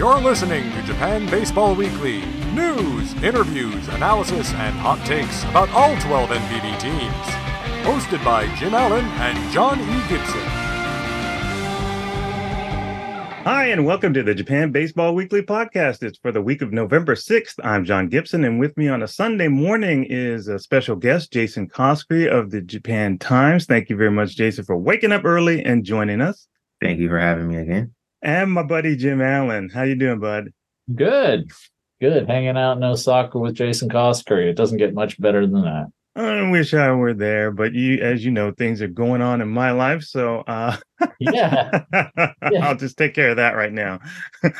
You're listening to Japan Baseball Weekly. News, interviews, analysis, and hot takes about all 12 NPB teams. Hosted by Jim Allen and John E. Gibson. Hi, and welcome to the Japan Baseball Weekly podcast. It's for the week of November 6th. I'm John Gibson, and with me on a Sunday morning is a special guest, Jason Coskrey of the Japan Times. Thank you very much, Jason, for waking up early and joining us. Thank you for having me again. And my buddy Jim Allen. How you doing, bud? Good. Good. Hanging out in Osaka with Jason Coskrey. It doesn't get much better than that. I wish I were there, but you, as you know, things are going on in my life, so uh, yeah. yeah, I'll just take care of that right now.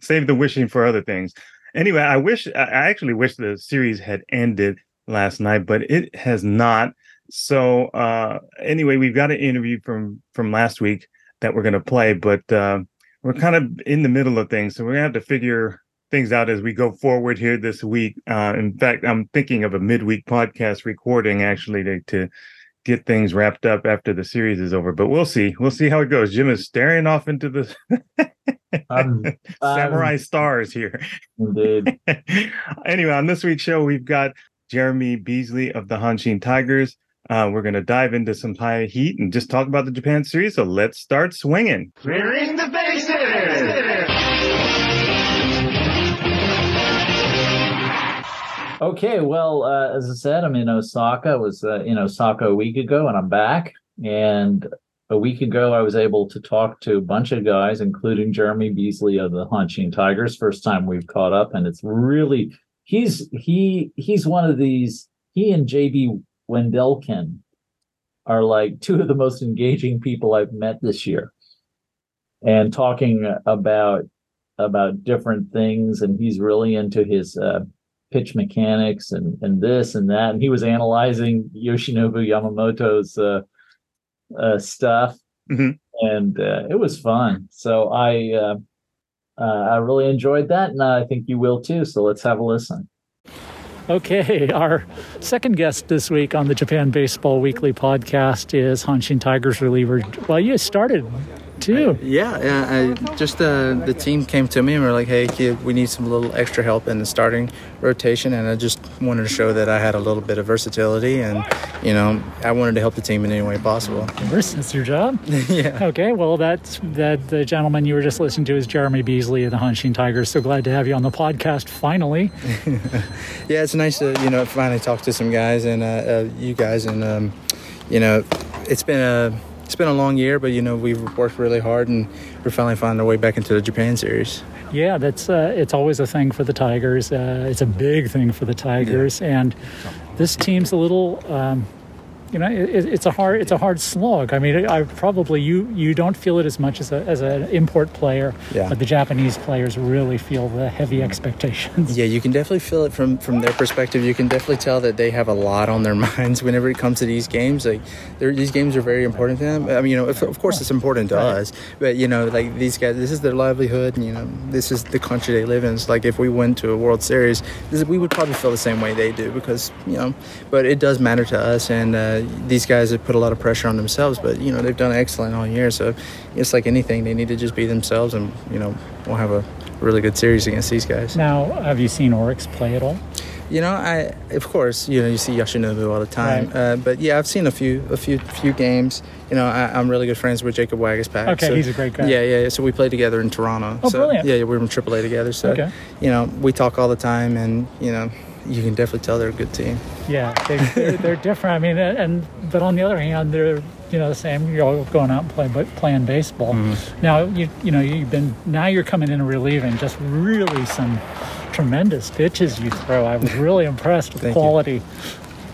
Save the wishing for other things. Anyway, I wish I actually wish the series had ended last night, but it has not. So uh, anyway, we've got an interview from from last week that we're going to play, but uh, we're kind of in the middle of things, so we're gonna have to figure things out as we go forward here this week. Uh, in fact, I'm thinking of a midweek podcast recording actually to, to get things wrapped up after the series is over. But we'll see. We'll see how it goes. Jim is staring off into the Um, samurai um, stars here. Indeed. anyway, on this week's show, we've got Jeremy Beasley of the Hanshin Tigers. Uh, we're going to dive into some high heat and just talk about the Japan series. So let's start swinging. Clearing the bases! Okay, well, uh, as I said, I'm in Osaka. I was uh, in Osaka a week ago, and I'm back. And a week ago, I was able to talk to a bunch of guys, including Jeremy Beasley of the Hanshin Tigers. First time we've caught up, and it's really he's he he's one of these. He and JB Wendelken are like two of the most engaging people I've met this year, and talking about about different things. And he's really into his. Uh, pitch mechanics and and this and that and he was analyzing yoshinobu yamamoto's uh, uh stuff Mhm. and uh, it was fun so i uh, uh i really enjoyed that and i think you will too so let's have a listen Okay, our second guest this week on the Japan Baseball Weekly podcast is Hanshin Tigers reliever. Well, you started too. Yeah, yeah. I just uh, the team came to me and were like, "Hey, kid, we need some little extra help in the starting rotation," and I just wanted to show that I had a little bit of versatility, and you know, I wanted to help the team in any way possible. That's your job. yeah. Okay, well, that's that. The gentleman you were just listening to is Jeremy Beasley of the Hanshin Tigers. So glad to have you on the podcast finally. Yeah, it's nice to you know finally talk to some guys and uh, uh, you guys, and um, you know, it's been a it's been a long year, but you know we've worked really hard and we're finally finding our way back into the Japan series. Yeah, that's uh, it's always a thing for the Tigers. Uh, it's a big thing for the Tigers, and this team's a little. Um, you know, it, it's a hard it's a hard slog. I mean, I probably you you don't feel it as much as a, as an import player, Yeah. but the Japanese players really feel the heavy expectations. Yeah, you can definitely feel it from from their perspective. You can definitely tell that they have a lot on their minds whenever it comes to these games. Like, they're- these games are very important to them. I mean, you know, of, of course, it's important to us, but you know, like these guys, this is their livelihood. And, you know, this is the country they live in. It's like if we went to a World Series, this, we would probably feel the same way they do because you know. But it does matter to us, and uh, these guys have put a lot of pressure on themselves. But you know, they've done excellent all year. So it's like anything, they need to just be themselves, and you know, we'll have a really good series against these guys. Now, have you seen Orix play at all? You know, I of course you know you see Yoshinobu all the time, Right. uh, but yeah, I've seen a few a few few games. You know, I, I'm really good friends with Jacob Waguespack. Okay, he's a great guy. Yeah, yeah. yeah. So we play together in Toronto. Oh, so, brilliant. Yeah, yeah, we're in AAA together. So Okay. you know, we talk all the time, and you know, you can definitely tell they're a good team. Yeah, they, they're, they're different. I mean, uh, and but on the other hand, they're you know the same. You're all going out and play, but playing baseball. Mm-hmm. Now you you know you've been now you're coming in and relieving just really some tremendous pitches you throw. I was really impressed with the Thank you. quality.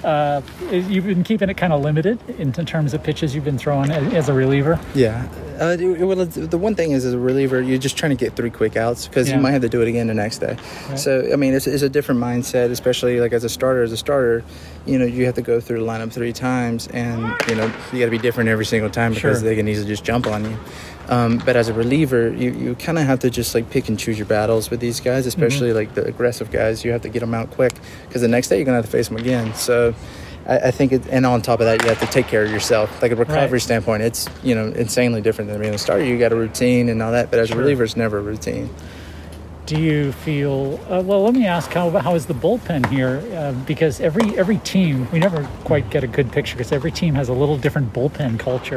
Uh, you've been keeping it kind of limited in terms of pitches you've been throwing as a reliever. Yeah. Uh, well, the one thing is, as a reliever, you're just trying to get three quick outs because Yeah. you might have to do it again the next day. So, I mean, it's, it's a different mindset, especially like as a starter. As a starter, you know, you have to go through the lineup three times, and you know, you got to be different every single time because Sure. they can easily just jump on you. Um, but as a reliever, you, you kind of have to just like pick and choose your battles with these guys, especially like the aggressive guys. You have to get them out quick because the next day you're gonna have to face them again. So. I, I think, it, and on top of that, you have to take care of yourself. Like a recovery Right. standpoint, it's you know insanely different than being a starter. You got a routine and all that, but as a reliever, it's never a routine. Do you feel? Uh, well, let me ask how how is the bullpen here? Uh, because every every team, we never quite get a good picture because every team has a little different bullpen culture.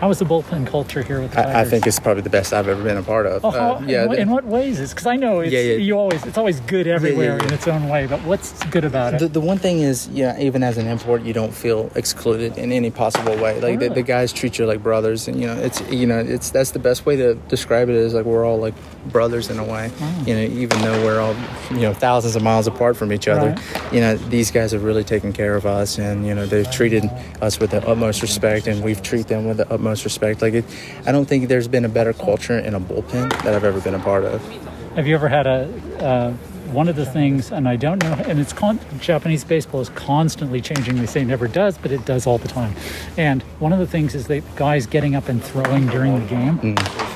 How is the bullpen culture here with the Tigers? I, I think it's probably the best I've ever been a part of. Oh, how, Uh, yeah, in, what, the- in what ways is because I know it's Yeah, yeah. you always it's always good everywhere yeah. in its own way, but what's good about it? The, the one thing is, yeah, even as an import, you don't feel excluded in any possible way. Like the, Really? the guys treat you like brothers, and you know, it's you know, it's that's the best way to describe it is like we're all like brothers in a way. Oh. You know, even though we're all you know thousands of miles apart from each other, Right. you know, these guys have really taken care of us, and you know, they've treated us with the utmost respect, and we've treated them with the utmost respect. Like it, I don't think there's been a better culture in a bullpen that I've ever been a part of. Have you ever had a uh, one of the things, and I don't know, and it's con- Japanese baseball is constantly changing. They say it never does, but it does all the time. And one of the things is that guys getting up and throwing during the game. Mm.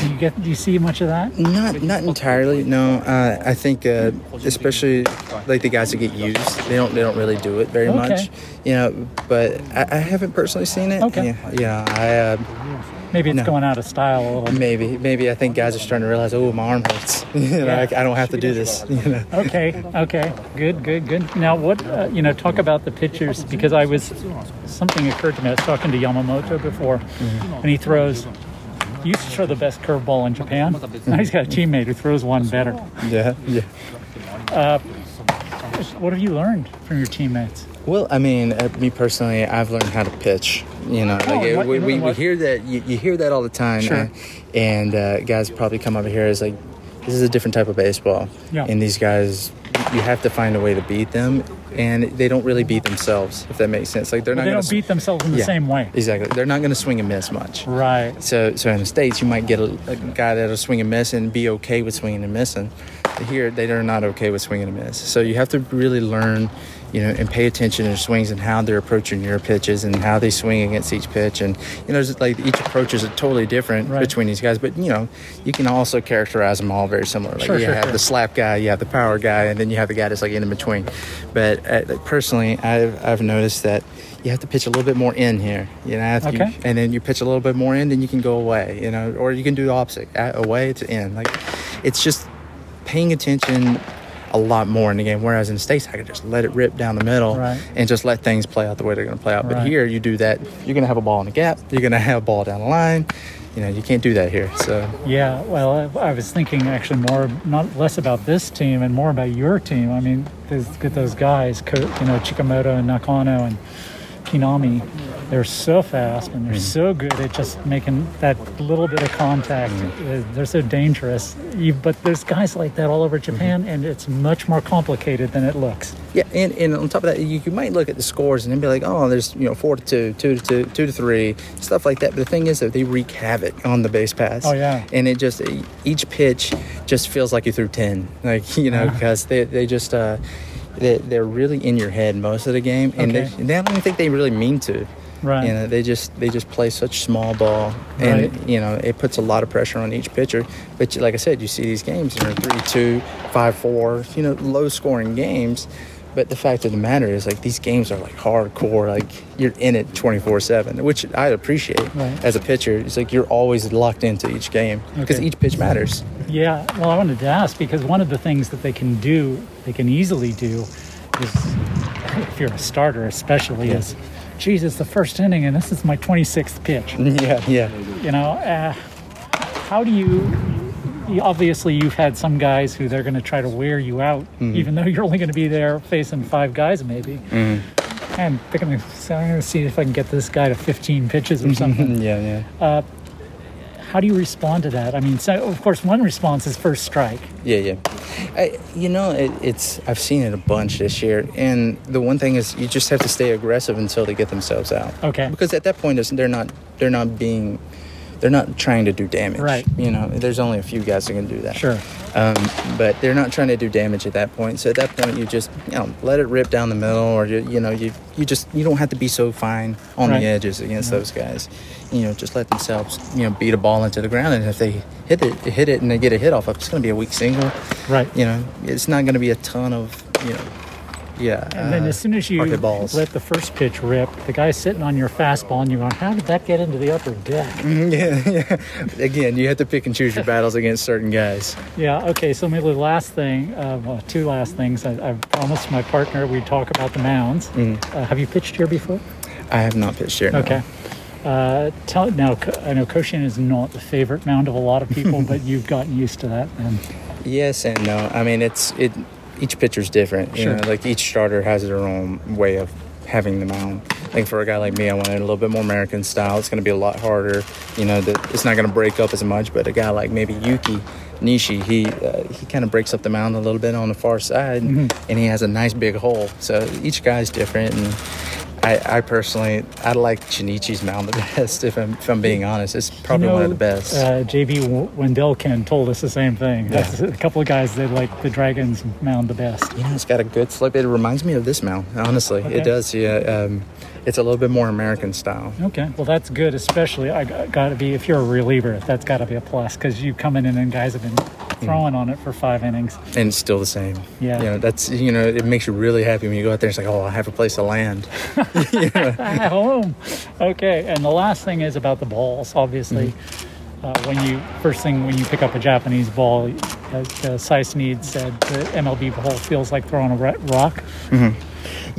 Do you get? Do you see much of that? Not not entirely. No, uh, I think uh, especially like the guys that get used, they don't they don't really do it very Okay. much. You know, but I, I haven't personally seen it. Okay. Yeah, yeah I uh, Maybe it's No. going out of style a little. maybe maybe I think guys are starting to realize, oh, my arm hurts. you know, Yeah. I, I don't have to do this. You know. Okay, okay, good, good, good. Now, what uh, you know? Talk about the pitchers because I was something occurred to me. I was talking to Yamamoto before, Mm-hmm. and he throws. He used to throw the best curveball in Japan. Now he's got a teammate who throws one better. Yeah, yeah. What have you learned from your teammates? Well, I mean, uh, me personally, I've learned how to pitch. You know, like Oh, uh, what- we, we, we hear that you, you hear that all the time, Sure. uh, and uh, guys probably come over here as like, this is a different type of baseball, Yeah. and these guys, you have to find a way to beat them, and they don't really beat themselves, if that makes sense. Like they're Well, not they don't beat themselves in the yeah, same way. Exactly, they're not going to swing and miss much. Right. So, so in the states, you might get a, a guy that'll swing and miss and be okay with swinging and missing. Here, they are not okay with swinging and miss. So you have to really learn, you know, and pay attention to swings and how they're approaching your pitches and how they swing against each pitch. And you know, it's like each approach is totally different Right. between these guys. But you know, you can also characterize them all very similar. Like Sure, you sure, have sure. the slap guy, you have the power guy, and then you have the guy that's like in between. But uh, personally, I've I've noticed that. You have to pitch a little bit more in here, you know. After you- and then you pitch a little bit more in, then you can go away, you know, or you can do the opposite, away to in. Like, it's just paying attention a lot more in the game. Whereas in the states, I could just let it rip down the middle Right. and just let things play out the way they're going to play out. But Right. here, you do that, you're going to have a ball in the gap, you're going to have a ball down the line. You know, you can't do that here. So Yeah, well, I, I was thinking actually more, not less about this team and more about your team. I mean, get those guys, you know, Chikamoto and Nakano and Kinami. They're so fast and they're so good at just making that little bit of contact. Uh, They're so dangerous. You, but there's guys like that all over Japan, and it's much more complicated than it looks. Yeah, and, and on top of that, you, you might look at the scores and then be like, oh, there's you know four to two, two to two, two to three, stuff like that. But the thing is that they wreak havoc on the base pass. Oh, yeah. and it just each pitch just feels like you threw ten, like you know, because they they just uh, they they're really in your head most of the game, and Okay. they, they don't even think they really mean to. Right. You know, they just they just play such small ball, and Right. you know it puts a lot of pressure on each pitcher. But like I said, you see these games, you know, three two, five four, you know, low scoring games. But the fact of the matter is, like these games are like hardcore. Like you're in it twenty four seven, which I appreciate Right. as a pitcher. It's like you're always locked into each game because Okay. each pitch matters. Yeah, well, I wanted to ask because one of the things that they can do, they can easily do, is if you're a starter, especially, is, Jesus, the first inning and this is my 26th pitch. yeah, yeah. You know, uh, how do you? Obviously, you've had some guys who they're going to try to wear you out, mm-hmm. even though you're only going to be there facing five guys, maybe. Mm-hmm. And they're going to I'm going to see if I can get this guy to 15 pitches or something. Mm-hmm. yeah, yeah. Uh, how do you respond to that? I mean, so of course, one response is first strike. Yeah, yeah. I, you know, it, it's I've seen it a bunch this year, and the one thing is you just have to stay aggressive until they get themselves out. Okay. Because at that point, they're not they're not being they're not trying to do damage. Right. You know, there's only a few guys that can do that. Sure. Um, but they're not trying to do damage at that point. So at that point, you just you know let it rip down the middle, or you you know you you just you don't have to be so fine on Right. the edges against those guys. You know, just let themselves you know beat a ball into the ground, and if they hit it hit it and they get a hit off, it's going to be a weak single Right. you know it's not going to be a ton of you know Yeah. And then uh, as soon as you let the first pitch rip, the guy's sitting on your fastball, and you're going, "How did that get into the upper deck?" yeah, yeah. Again, you have to pick and choose your battles against certain guys. Yeah. Okay. So maybe the last thing, uh, well, two last things. I, I promised my partner we'd talk about the mounds. Mm. Uh, have you pitched here before? I have not pitched here. Okay. Uh, tell now. I know Koshien is not the favorite mound of a lot of people, but you've gotten used to that. Then. Yes and no. I mean, it's it. Each pitcher's different. You Sure. know, like each starter has their own way of having the mound. I think for a guy like me, I wanted a little bit more American style. It's going to be a lot harder. You know, that it's not going to break up as much. But a guy like maybe Yuki Nishi, he uh, he kind of breaks up the mound a little bit on the far side, and he has a nice big hole. So each guy's different, and I, I personally I like Shinichi's mound the best. If I'm if I'm being honest, it's probably You one of the best. Uh, JB W- Wendelken told us the same thing. That's a couple of guys that like the Dragons mound the best. You know, it's got a good slope. It reminds me of this mound, honestly. Okay. It does, yeah. Um, it's a little bit more American style. Okay, well that's good. Especially I got to be if you're a reliever, that's got to be a plus because you coming in and guys have been throwing on it for five innings. And it's still the same. Yeah. You know, that's, you know, it makes you really happy when you go out there and it's like, oh, I have a place to land. at home. Okay, and the last thing is about the balls. Obviously, uh, when you first thing when you pick up a Japanese ball, as uh, Sice Need said the MLB ball feels like throwing a ro- rock.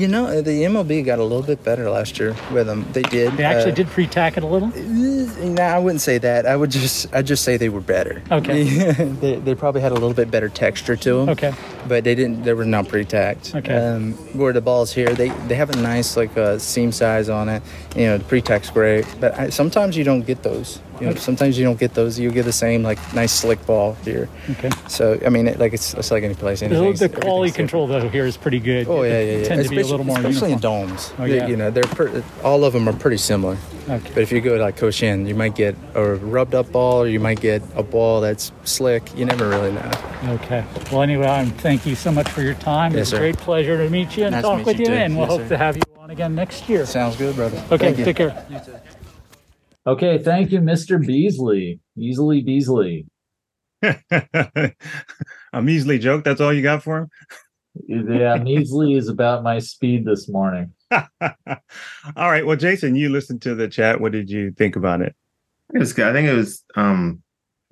You know, uh, the MLB got a little bit better last year with them. They did. They actually uh, did pre-tack it a little. No, I wouldn't say that. I would just, I'd just say they were better. Okay. they, they probably had a little bit better texture to them. Okay. But they didn't. They were not pre-tacked. Okay. Um, where the balls here, they they have a nice like uh, seam size on it. You know, the pre-tack's great, but I, sometimes you don't get those. You know, sometimes you don't get those. You get the same like nice slick ball here. Okay. So I mean, it, like it's, it's like any place. The, the quality control though here is pretty good. Oh yeah, yeah, yeah. Tend to be a Especially- little more especially uniform. in domes. Oh, yeah. You know, they're per, all of them are pretty similar. Okay. But if you go to like Koshien, you might get a rubbed up ball, or you might get a ball that's slick. You never really know. Okay. Well, anyway, I'm thank you so much for your time. Yes, it's a great pleasure to meet you and Nice to talk meet with you you, and we'll Yes, hope sir. to have you on again next year. Sounds good, brother. Okay. Thank you. Take care. Okay, thank you, Mr. Beasley. Easily Beasley. a measly joke. That's all you got for him. Yeah, Measley is about my speed this morning. all right. Well, Jason, you listened to the chat. What did you think about it? It was good. I think it was um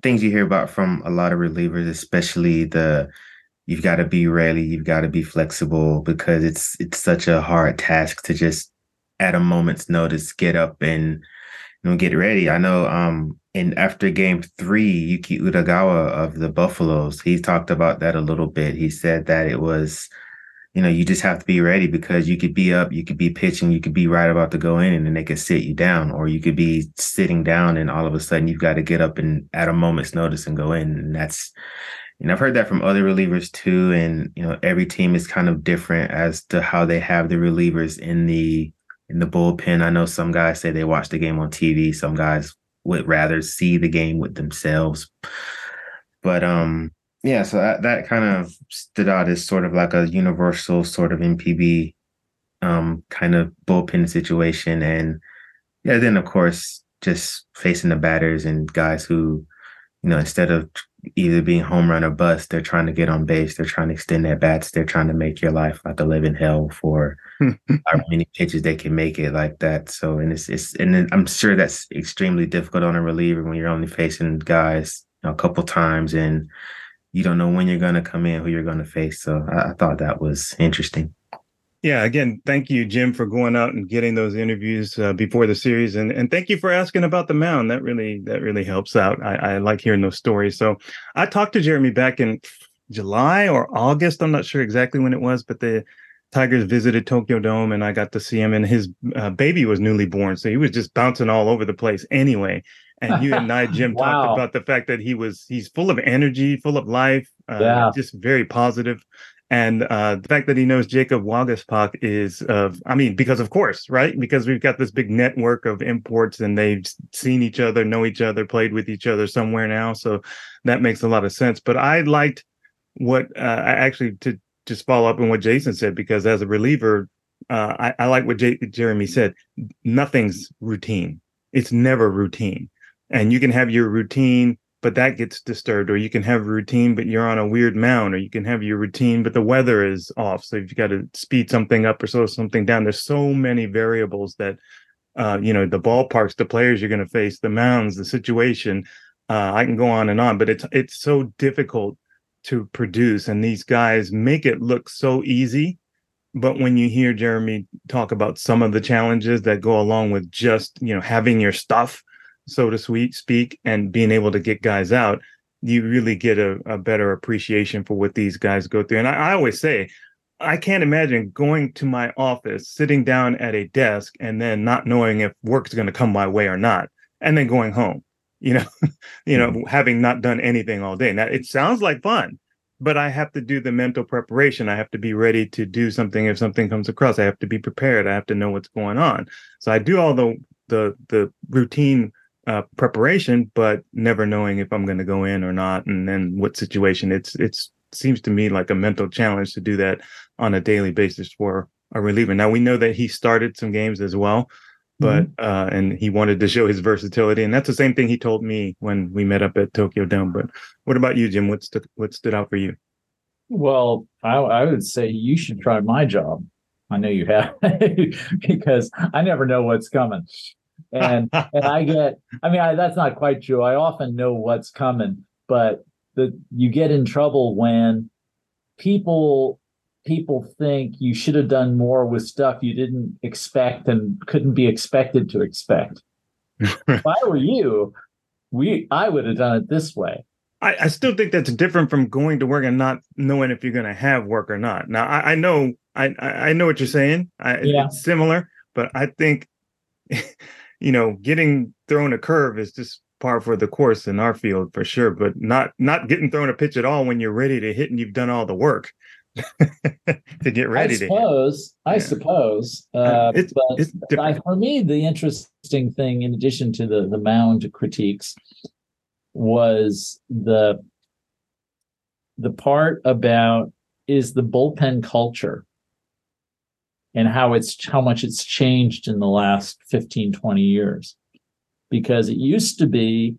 things you hear about from a lot of relievers, especially the you've got to be ready, you've got to be flexible because it's it's such a hard task to just at a moment's notice get up and you know get ready. I know um in after game three, Yuki Udagawa of the Buffaloes, he talked about that a little bit. He said that it was you know, you just have to be ready because you could be up, you could be pitching, you could be right about to go in and then they could sit you down, or you could be sitting down and all of a sudden you've got to get up and at a moment's notice and go in. And that's, know, I've heard that from other relievers too. And, you know, every team is kind of different as to how they have the relievers in the, in the bullpen. I know some guys say they watch the game on TV. Some guys would rather see the game with themselves. But, um, yeah, so that, that kind of stood out as sort of like a universal sort of NPB um, kind of bullpen situation. And yeah, then of course, just facing the batters and guys who, you know, instead of either being home run or bust, they're trying to get on base, they're trying to extend their bats, they're trying to make your life like a living hell for how many pitches they can make it like that. So, and it's, it's, and then I'm sure that's extremely difficult on a reliever when you're only facing guys you know, a couple times and you don't know when you're going to come in, who you're going to face. So I, I thought that was interesting. Yeah, again, thank you, Jim, for going out and getting those interviews uh, before the series, and and thank you for asking about the mound. That really that really helps out. I, I like hearing those stories. So I talked to Jeremy back in July or August. I'm not sure exactly when it was, but the Tigers visited Tokyo Dome, and I got to see him. And his uh, baby was newly born, so he was just bouncing all over the place. Anyway, and you and I, Jim, Wow. talked about the fact that he was he's full of energy, full of life, uh, Yeah. just very positive. And uh, the fact that he knows Jacob Waguespack is, uh, I mean, because of course, right? Because we've got this big network of imports and they've seen each other, know each other, played with each other somewhere now. So that makes a lot of sense. But I liked what uh, I actually to just follow up on what Jason said, because as a reliever, uh, I, I like what J- Jeremy said. Nothing's routine. It's never routine. And you can have your routine but that gets disturbed or you can have routine but you're on a weird mound or you can have your routine but the weather is off so you've got to speed something up or slow something down. There's so many variables that uh, you know the ballparks the players you're going to face the mounds the situation uh, i can go on and on but it's it's so difficult to produce and these guys make it look so easy but when you hear jeremy talk about some of the challenges that go along with just you know having your stuff so to speak and being able to get guys out you really get a, a better appreciation for what these guys go through and I, I always say I can't imagine going to my office, sitting down at a desk, and then not knowing if work's going to come my way or not, and then going home. You know, you know, mm-hmm. having not done anything all day. Now it sounds like fun, but I have to do the mental preparation. I have to be ready to do something if something comes across. I have to be prepared. I have to know what's going on. So I do all the the the routine uh, preparation, but never knowing if I'm going to go in or not, and then what situation. It's it's seems to me like a mental challenge to do that on a daily basis for a reliever. Now we know that he started some games as well, but mm-hmm. uh, and he wanted to show his versatility, and that's the same thing he told me when we met up at Tokyo Dome. But what about you, Jim? What st- what stood out for you? Well, I, I would say you should try my job. I know you have because I never know what's coming. And and I get I mean I, that's not quite true. I often know what's coming, but the you get in trouble when people people think you should have done more with stuff you didn't expect and couldn't be expected to expect. if I were you, we I would have done it this way. I, I, still think that's different from going to work and not knowing if you're going to have work or not. Now I, I know I I know what you're saying. I, yeah. It's similar, but I think you know getting thrown a curve is just par for the course in our field for sure. But not not getting thrown a pitch at all when you're ready to hit and you've done all the work. to get ready to I suppose, I suppose. Uh, it's, but it's I, for me, the interesting thing, in addition to the the mound critiques, was the the part about is the bullpen culture and how it's how much it's changed in the last 15 20 years. Because it used to be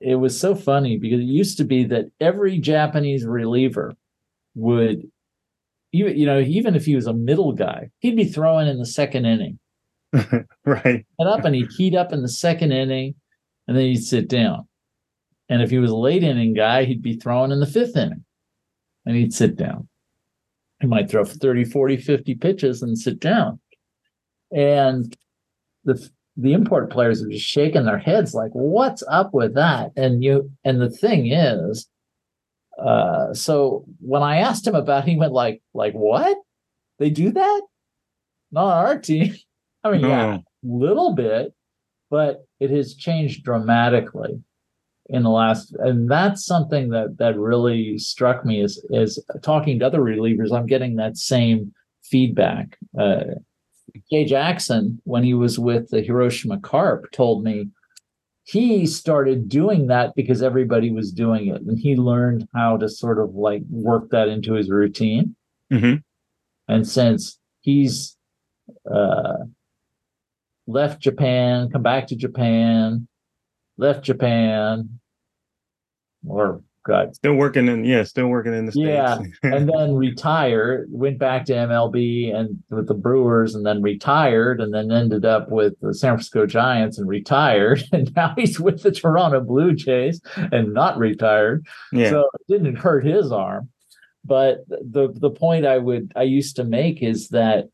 it was so funny because it used to be that every japanese reliever would you, you know even if he was a middle guy he'd be throwing in the second inning. Right. And up and he'd heat up in the second inning and then he'd sit down. And if he was a late inning guy he'd be throwing in the fifth inning and he'd sit down he might throw for 30 40 50 pitches and sit down and the the import players are just shaking their heads like what's up with that and you and the thing is uh, so when I asked him about, it, he went like, like what? They do that? Not our team. I mean, no. yeah, a little bit, but it has changed dramatically in the last, and that's something that that really struck me is is talking to other relievers. I'm getting that same feedback. Uh, Jay Jackson, when he was with the Hiroshima Carp, told me he started doing that because everybody was doing it and he learned how to sort of like work that into his routine mm-hmm. and since he's uh, left japan come back to japan left japan or God. Still working in yeah, still working in the States. Yeah. and then retired, went back to MLB and with the Brewers and then retired and then ended up with the San Francisco Giants and retired. And now he's with the Toronto Blue Jays and not retired. Yeah. So it didn't hurt his arm. But the the point I would I used to make is that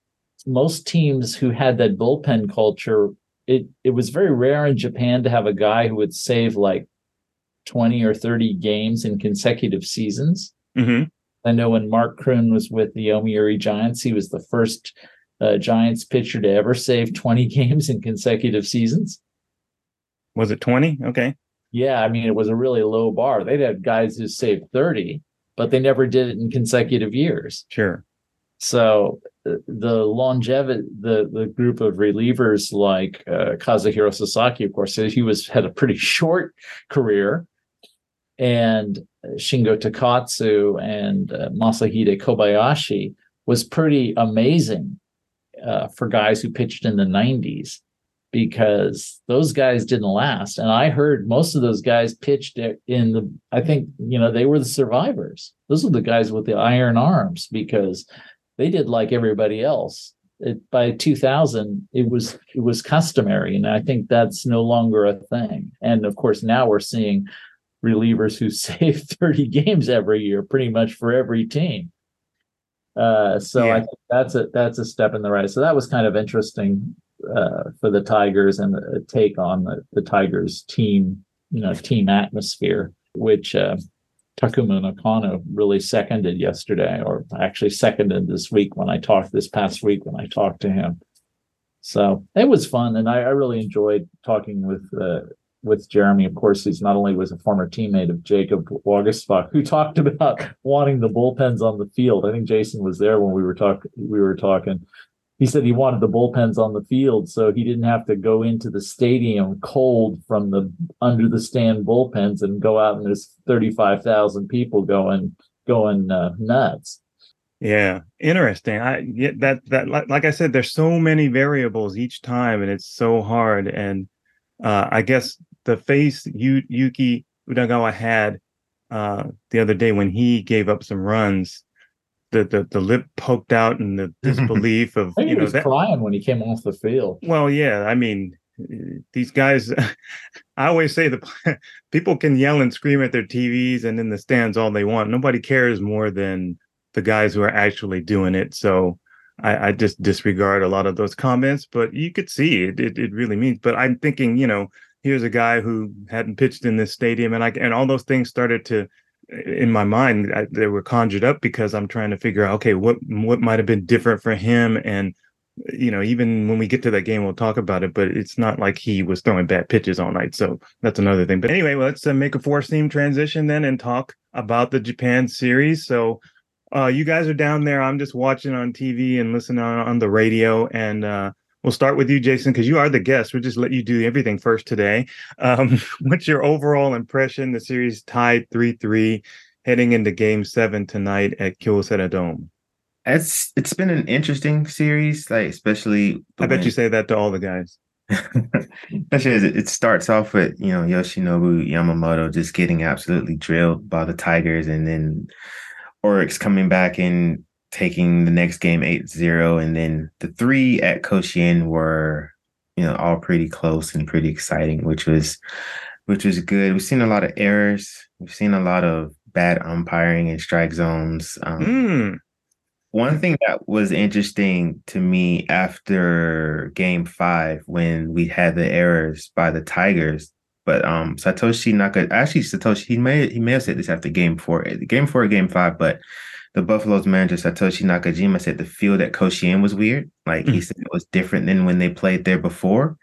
most teams who had that bullpen culture, it it was very rare in Japan to have a guy who would save like 20 or 30 games in consecutive seasons. Mm-hmm. I know when Marc Kroon was with the Yomiuri Giants, he was the first uh, Giants pitcher to ever save 20 games in consecutive seasons. Was it 20? Okay. Yeah, I mean, it was a really low bar. They'd had guys who saved 30, but they never did it in consecutive years. Sure. So the longevity, the the group of relievers like uh, Kazuhiro Sasaki, of course, he was had a pretty short career, and Shingo Takatsu and uh, Masahide Kobayashi was pretty amazing uh, for guys who pitched in the 90s. because those guys didn't last. And I heard most of those guys pitched in the, I think, you know, they were the survivors. Those were the guys with the iron arms because they did like everybody else. It, by 2000 it was it was customary and i think that's no longer a thing and of course now we're seeing relievers who save 30 games every year pretty much for every team uh, so yeah. I think that's a that's a step in the right. So that was kind of interesting uh, for the Tigers and a take on the, the Tigers team, you know, team atmosphere, which uh, Takumu Nakano really seconded yesterday, or actually seconded this week when I talked this past week when I talked to him. So it was fun, and I, I really enjoyed talking with uh, with Jeremy. Of course, he's not only was a former teammate of Jacob Waguespack, who talked about wanting the bullpens on the field. I think Jason was there when we were talking. We were talking. He said he wanted the bullpens on the field so he didn't have to go into the stadium cold from the under the stand bullpens and go out and there's thirty five thousand people going going uh, nuts. Yeah, interesting. I yeah, that that like, like I said, there's so many variables each time, and it's so hard. And uh, I guess the face Yu, Yuki Udagawa had uh, the other day when he gave up some runs, the the, the lip poked out and the disbelief of you know was that, crying when he came off the field. Well, yeah, I mean these guys i always say the people can yell and scream at their tvs and in the stands all they want nobody cares more than the guys who are actually doing it so I, I, just disregard a lot of those comments, but you could see it, it. It really means. But I'm thinking, you know, here's a guy who hadn't pitched in this stadium, and I and all those things started to, in my mind, I, they were conjured up because I'm trying to figure out, okay, what what might have been different for him, and you know, even when we get to that game, we'll talk about it. But it's not like he was throwing bad pitches all night, so that's another thing. But anyway, let's uh, make a four seam transition then and talk about the Japan series. So uh, you guys are down there. I'm just watching on TV and listening on, on the radio. And uh, we'll start with you, Jason, because you are the guest. We'll just let you do everything first today. Um, what's your overall impression? The series tied 3 3 heading into game seven tonight at Kyocera Dome. It's it's been an interesting series, like especially. I bet you say that to all the guys. Especially as it starts off with you know Yoshinobu Yamamoto just getting absolutely drilled by the Tigers, and then Orix coming back and taking the next game 8-0 and then the three at Koshien were you know all pretty close and pretty exciting which was which was good. We've seen a lot of errors. We've seen a lot of bad umpiring and strike zones. Um, mm. one thing that was interesting to me after game 5 when we had the errors by the Tigers but um, Satoshi Naka actually Satoshi he may he may have said this after game four, game four, game five, but the Buffaloes manager Satoshi Nakajima said the field at Koshien was weird. Like mm. he said it was different than when they played there before.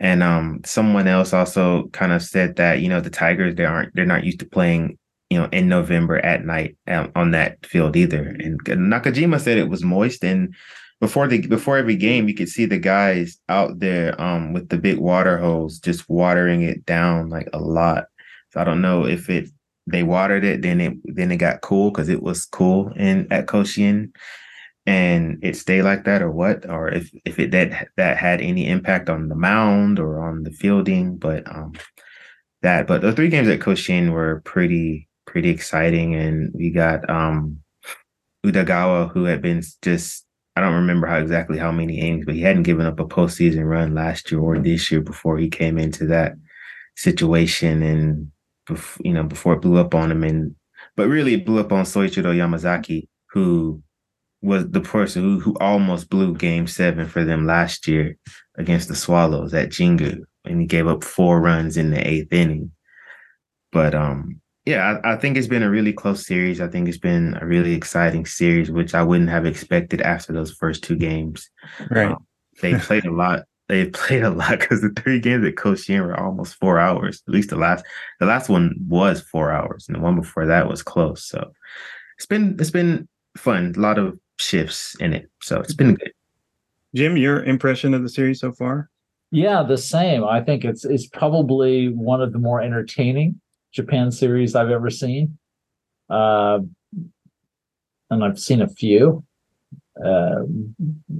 And um, someone else also kind of said that you know the Tigers they aren't they're not used to playing you know in November at night um, on that field either. And Nakajima said it was moist and before the before every game, you could see the guys out there um with the big water hose just watering it down like a lot. So I don't know if it they watered it, then it then it got cool because it was cool in at Koshien and it stayed like that or what, or if if it that that had any impact on the mound or on the fielding, but um that but the three games at Koshien were pretty pretty exciting. And we got um Udagawa who had been just I don't remember how exactly how many innings, but he hadn't given up a postseason run last year or this year before he came into that situation, and you know before it blew up on him. And but really, it blew up on Soichiro Yamazaki, who was the person who who almost blew Game Seven for them last year against the Swallows at Jingu, and he gave up four runs in the eighth inning. But um, yeah, I, I, think it's been a really close series. I think it's been a really exciting series, which I wouldn't have expected after those first two games. Right. Um, they played a lot. They played a lot because the three games at Coach Koshien were almost four hours. At least the last, the last one was four hours, and the one before that was close. So it's been it's been fun. A lot of shifts in it, so it's been good. Jim, your impression of the series so far? Yeah, the same. I think it's it's probably one of the more entertaining Japan series I've ever seen. Uh, and I've seen a few. Uh,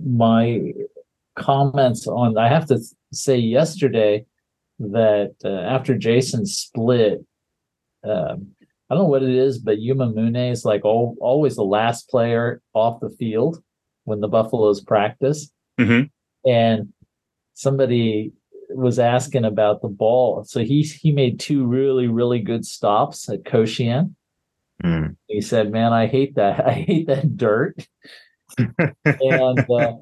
my comments on I have to say yesterday that uh, after Jason split, um, I don't know what it is, but Yuma Mune is like all, always the last player off the field when the Buffaloes practice. Mhm. And somebody was asking about the ball. So he he made two really, really good stops at Koshien. Mm. He said, Man, I hate that. I hate that dirt. and uh,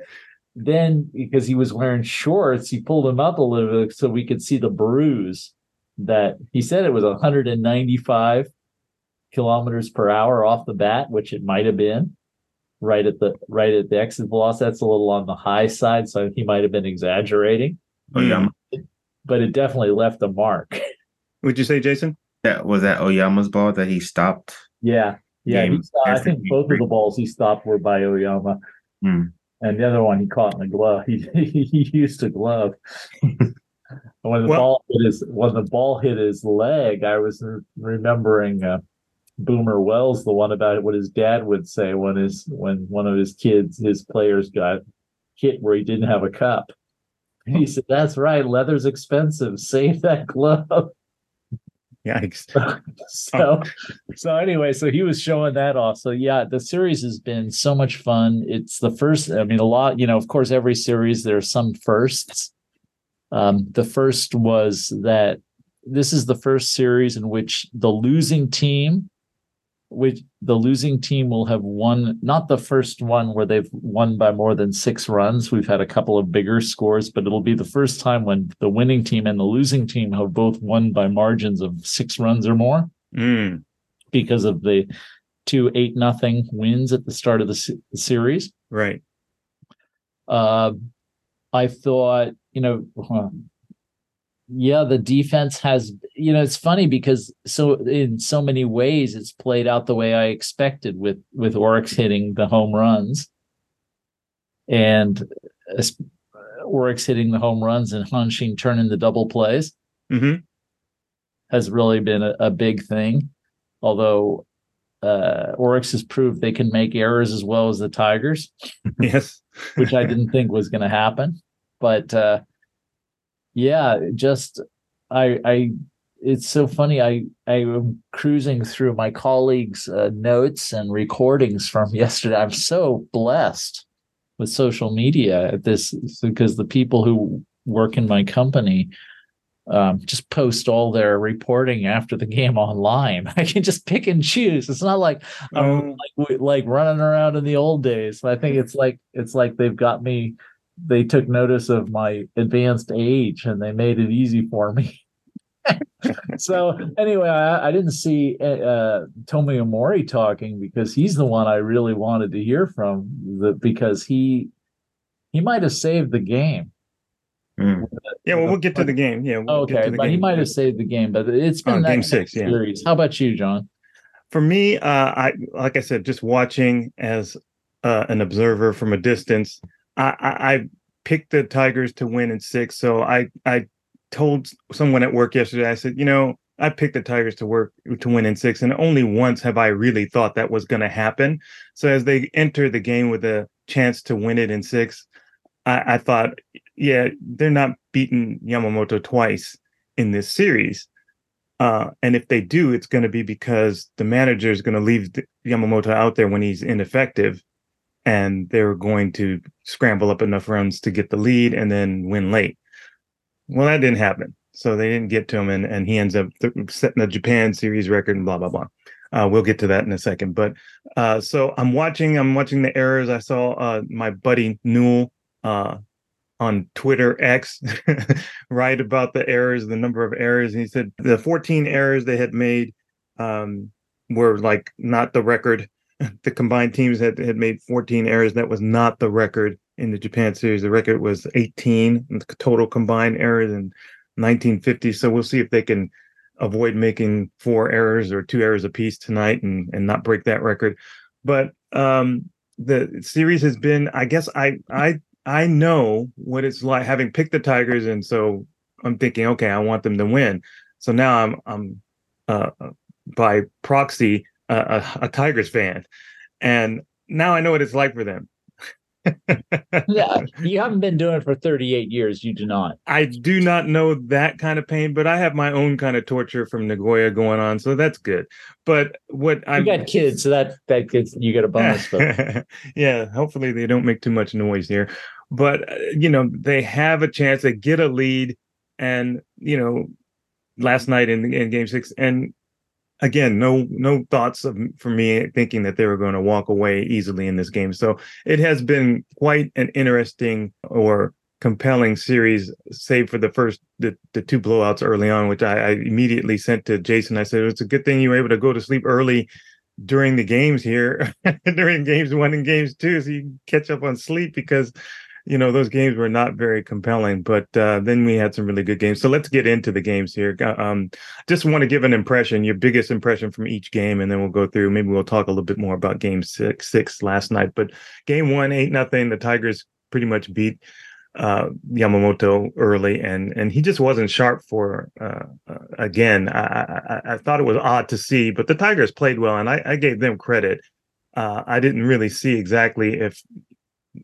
then because he was wearing shorts, he pulled them up a little bit so we could see the bruise that he said it was 195 kilometers per hour off the bat, which it might have been right at the right at the exit velocity. That's a little on the high side, so he might have been exaggerating, Oyama. but it definitely left a mark. Would you say, Jason? That was that Oyama's ball that he stopped. yeah. Yeah, he stopped, I think both of the balls he stopped were by Oyama. Hmm. And the other one he caught in the glove. He he used a glove. When the Well- ball hit his when the ball hit his leg, I was re- remembering uh, Boomer Wells, the one about what his dad would say when his when one of his kids, his players got hit where he didn't have a cup. He said, "That's right, leather's expensive. Save that glove." Yikes. so so anyway so he was showing that off. So yeah the series has been so much fun. It's the first i mean a lot you know of course every series there's some firsts. Um the first was that this is the first series in which the losing team which the losing team will have won not the first one where they've won by more than six runs we've had a couple of bigger scores but it'll be the first time when the winning team and the losing team have both won by margins of six runs or more Mm. because of the two eight nothing wins at the start of the se- series. Right. Uh, I thought, you know, yeah, the defense has, you know, it's funny because so in so many ways it's played out the way I expected with with Orix hitting the home runs, and Orix hitting the home runs and Hanshin turning the double plays. hmm has really been a, a big thing. Although uh, Orix has proved they can make errors as well as the Tigers, Yes. which I didn't think was going to happen. But uh, yeah, just I I it's so funny. I I am cruising through my colleagues' uh, notes and recordings from yesterday. I'm so blessed with social media at this because the people who work in my company um, just post all their reporting after the game online. I can just pick and choose. It's not like I'm Oh. like, like running around in the old days. I think it's like it's like they've got me. They took notice of my advanced age and they made it easy for me. so anyway, I, I didn't see uh, Tomi Omori talking because he's the one I really wanted to hear from. The, because he he might have saved the game. Mm. Yeah, well, we'll get to the game. Yeah. We'll get Okay, to the but he might have saved the game, but it's been Oh, that game six, yeah. series. How about you, John? For me, uh, I like I said, just watching as uh, an observer from a distance, I, I, picked the Tigers to win in six. So I I told someone at work yesterday. I said, you know, I picked the Tigers to work to win in six, and only once have I really thought that was going to happen. So as they enter the game with a chance to win it in six, I, I thought, yeah, they're not beating Yamamoto twice in this series. Uh, and if they do, it's going to be because the manager is going to leave Yamamoto out there when he's ineffective, and they're going to scramble up enough runs to get the lead and then win late. Well, that didn't happen, so they didn't get to him, and and he ends up setting a Japan series record and blah blah blah. Uh, we'll get to that in a second, but uh, so I'm watching. I'm watching the errors. I saw uh, my buddy Newell uh, on Twitter X write about the errors, the number of errors. And he said the 14 errors they had made um, were like not the record. The combined teams had, had made 14 errors. That was not the record in the Japan series. The record was 18 in total combined errors in 1950. So we'll see if they can avoid making four errors or two errors apiece tonight and, and not break that record. But um, the series has been, I guess I I I know what it's like having picked the Tigers, and so I'm thinking, okay, I want them to win. So now I'm I'm uh, by proxy uh, a, a Tigers fan, and now I know what it's like for them. yeah, you haven't been doing it for 38 years. You do not. I do not know that kind of pain, but I have my own kind of torture from Nagoya going on, so that's good. But what I You got kids, so that that gets you get a bonus. yeah, hopefully they don't make too much noise here. But uh, you know, they have a chance. They get a lead, and you know, last night in in Game Six, and again, no no thoughts of for me thinking that they were going to walk away easily in this game. So it has been quite an interesting or compelling series, save for the first the, the two blowouts early on, which I, I immediately sent to Jason. I said it's a good thing you were able to go to sleep early during the games here, during games one and games two, so you catch up on sleep because you know those games were not very compelling but uh, then we had some really good games so let's get into the games here um, just want to give an impression your biggest impression from each game and then we'll go through maybe we'll talk a little bit more about game six six last night but game one ain't nothing the tigers pretty much beat uh, Yamamoto early, and and he just wasn't sharp for. Uh, uh, again, I, I, I thought it was odd to see, but the Tigers played well, and I, I gave them credit. Uh, I didn't really see exactly if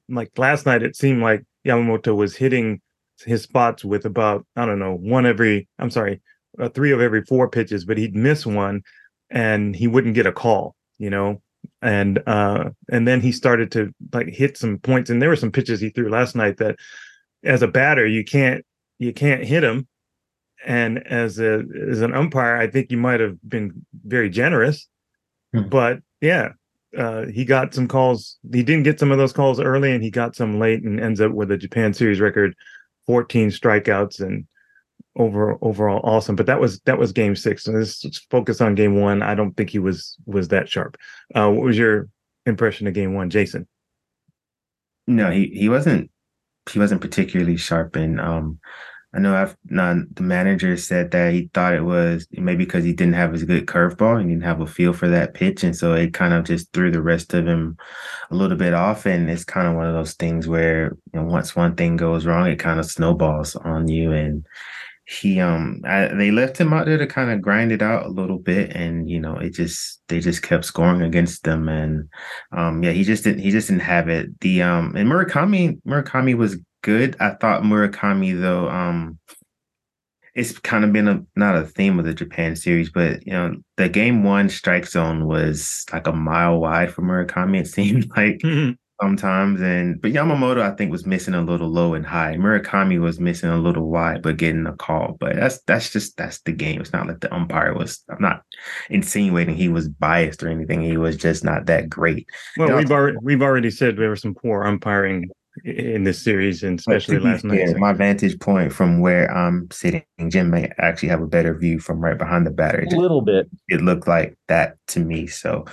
like last night it seemed like Yamamoto was hitting his spots with about I don't know one every I'm sorry uh, three of every four pitches, but he'd miss one and he wouldn't get a call, you know. And uh and then he started to like hit some points, and there were some pitches he threw last night that, as a batter, you can't you can't hit him, and as a as an umpire, I think you might have been very generous, Hmm. but yeah, uh, he got some calls. He didn't get some of those calls early, and he got some late, and ends up with a Japan Series record, 14 strikeouts, and over overall awesome. But that was that was Game Six. So let's focus on Game One. I don't think he was was that sharp. Uh, what was your impression of Game One, Jason? No, he he wasn't he wasn't particularly sharp and um I know I've the manager said that he thought it was maybe because he didn't have his good curveball and didn't have a feel for that pitch. And so it kind of just threw the rest of him a little bit off. And it's kind of one of those things where you know, once one thing goes wrong, it kind of snowballs on you. And he um I, they left him out there to kind of grind it out a little bit and you know it just they just kept scoring against them and um yeah he just didn't he just didn't have it the um and Murakami Murakami was good I thought Murakami though um it's kind of been a not a theme of the Japan series but you know the game one strike zone was like a mile wide for Murakami it seemed like sometimes. And but Yamamoto, I think, was missing a little low and high. Murakami was missing a little wide, but getting a call. But that's that's just that's the game. It's not like the umpire was. I'm not insinuating he was biased or anything. He was just not that great. Well, we've already we've already said there was some poor umpiring in this series, and especially to be last night. fair, my vantage point from where I'm sitting, Jim may actually have a better view from right behind the batter. It a little bit. it looked like that to me. So,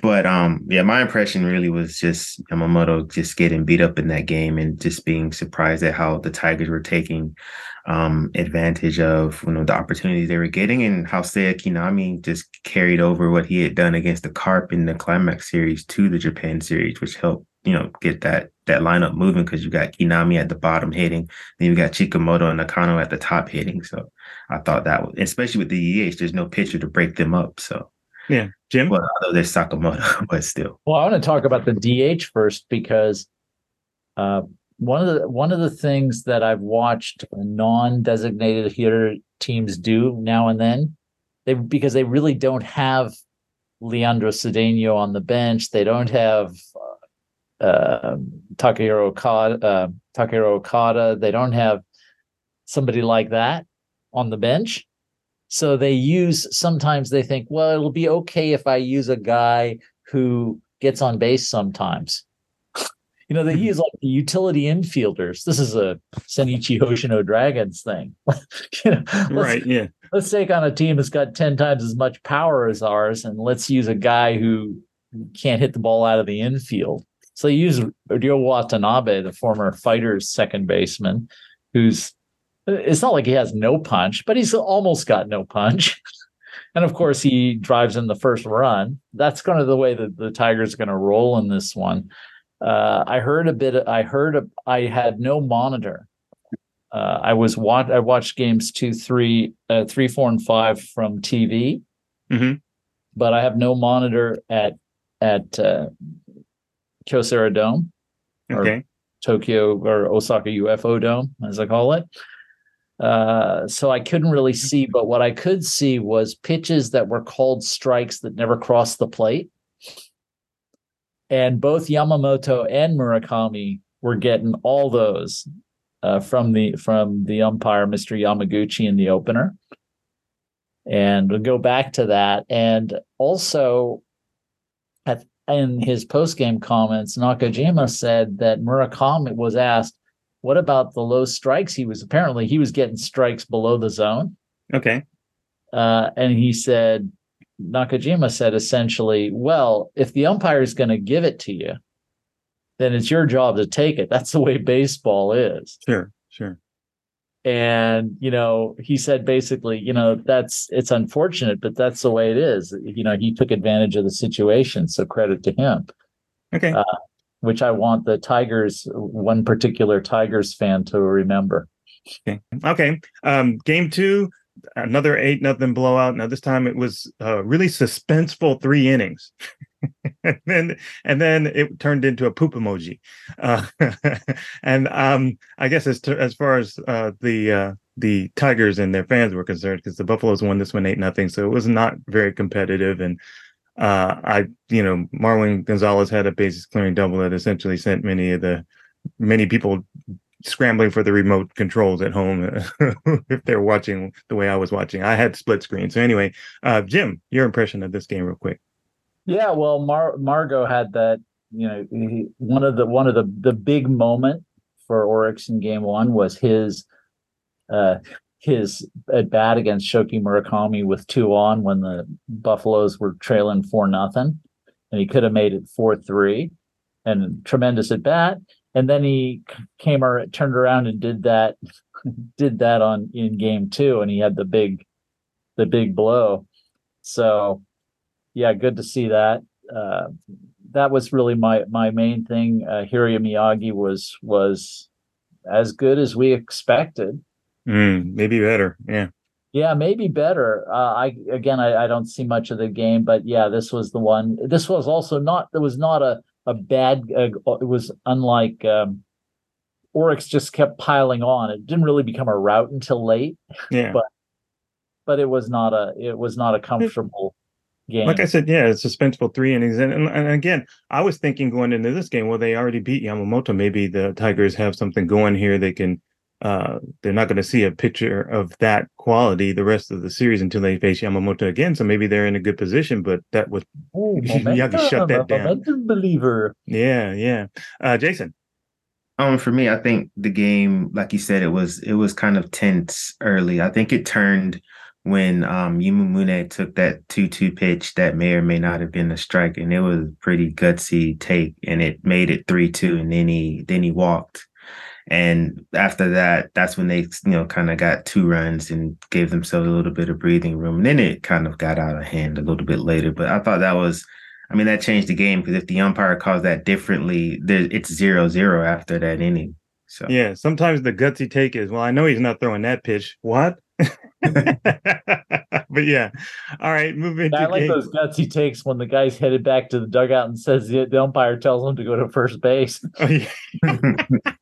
but um, yeah, my impression really was just Yamamoto just getting beat up in that game and just being surprised at how the Tigers were taking um advantage of you know the opportunities they were getting and how Seiya Kinami just carried over what he had done against the Carp in the climax series to the Japan series, which helped you know get that that lineup moving because you got Kinami at the bottom hitting, then you got Chikamoto and Nakano at the top hitting. So I thought that was especially with the EH, there's no pitcher to break them up. So Yeah, Jim. well, although there's Sakamoto, but still. Well, I want to talk about the DH first because uh, one of the one of the things that I've watched non-designated hitter teams do now and then, they because they really don't have Leandro Cedeno on the bench. They don't have uh, Takahiro Okada, uh, Takahiro Okada. They don't have somebody like that on the bench. So they use sometimes they think, well, it'll be okay if I use a guy who gets on base sometimes. You know, they use like the utility infielders. This is a Senichi Hoshino Dragons thing. you know, Right. Yeah. let's take on a team that's got 10 times as much power as ours and let's use a guy who can't hit the ball out of the infield. So they use Ryo Watanabe, the former fighters second baseman, who's it's not like he has no punch, but he's almost got no punch. And of course, he drives in the first run. That's kind of the way that the Tigers are going to roll in this one. Uh, I heard a bit. I heard. A, I had no monitor. Uh, I was watch. I watched games two, three, uh, three, four, and five from TV, Mhm. but I have no monitor at at uh, Kyocera Dome. Okay. or Tokyo or Osaka UFO Dome, as I call it. Uh, so I couldn't really see, but what I could see was pitches that were called strikes that never crossed the plate. And both Yamamoto and Murakami were getting all those uh, from the from the umpire, Mr. Yamaguchi, in the opener. And we'll go back to that. And also, in his post game comments, Nakajima said that Murakami was asked, "What about the low strikes?" He was apparently he was getting strikes below the zone, Okay. uh, and he said Nakajima said essentially, "Well, if the umpire is going to give it to you, then it's your job to take it. That's the way baseball is." Sure. Sure. And you know he said basically you know that's it's unfortunate but that's the way it is you know he took advantage of the situation so credit to him Okay. Uh, which i want the tigers one particular tigers fan to remember Okay. Okay. Um, game two, another eight nothing blowout. Now this time it was uh, really suspenseful three innings, and then and then it turned into a poop emoji. Uh, and um, I guess as to, as far as uh, the uh, the Tigers and their fans were concerned, because the Buffaloes won this one eight nothing, so it was not very competitive. And uh, I, you know, Marwin Gonzalez had a bases clearing double that essentially sent many of the many people scrambling for the remote controls at home if they're watching the way I was watching. I had split screen. So anyway, uh, Jim, your impression of this game, real quick. Yeah well Mar- had that you know he, one of the one of the the big moment for Orix in game one was his uh his at bat against shoki murakami with two on when the buffaloes were trailing four nothing and he could have made it four three and tremendous at bat. And then he came or turned around and did that did that on in game two and he had the big the big blow. So yeah good to see that uh that was really my my main thing uh hiroya miyagi was was as good as we expected Mm, maybe better. Yeah. yeah, maybe better. Uh, I again, I, I don't see much of the game, but yeah, this was the one. This was also not. There was not a a bad. Uh, it was unlike um, Orix. Just kept piling on. It didn't really become a rout until late, Yeah. But- but it was not a. It was not a comfortable game. like I said, yeah, it's suspenseful three innings. And, and, and again, I was thinking going into this game, well, they already beat Yamamoto. Maybe the Tigers have something going here. They can, uh, they're not going to see a picture of that quality the rest of the series until they face Yamamoto again. So maybe they're in a good position, but that was, Ooh, Miyagi shut that down. Momentum believer. yeah, yeah. Uh, Jason. Um, for me, I think the game, like you said, it was it was kind of tense early. I think it turned when um Yuma Mune took that two-two pitch that may or may not have been a strike, and it was a pretty gutsy take, and it made it three-two, and then he then he walked. And after that, that's when they, you know, kind of got two runs and gave themselves a little bit of breathing room. And then it kind of got out of hand a little bit later. But I thought that was I mean, that changed the game because if the umpire calls that differently, it's zero zero after that inning. So Yeah, sometimes the gutsy take is, well, I know he's not throwing that pitch. What? but yeah. All right, moving I like game- those gutsy takes when the guy's headed back to the dugout and says the, the umpire tells him to go to first base. Oh, yeah.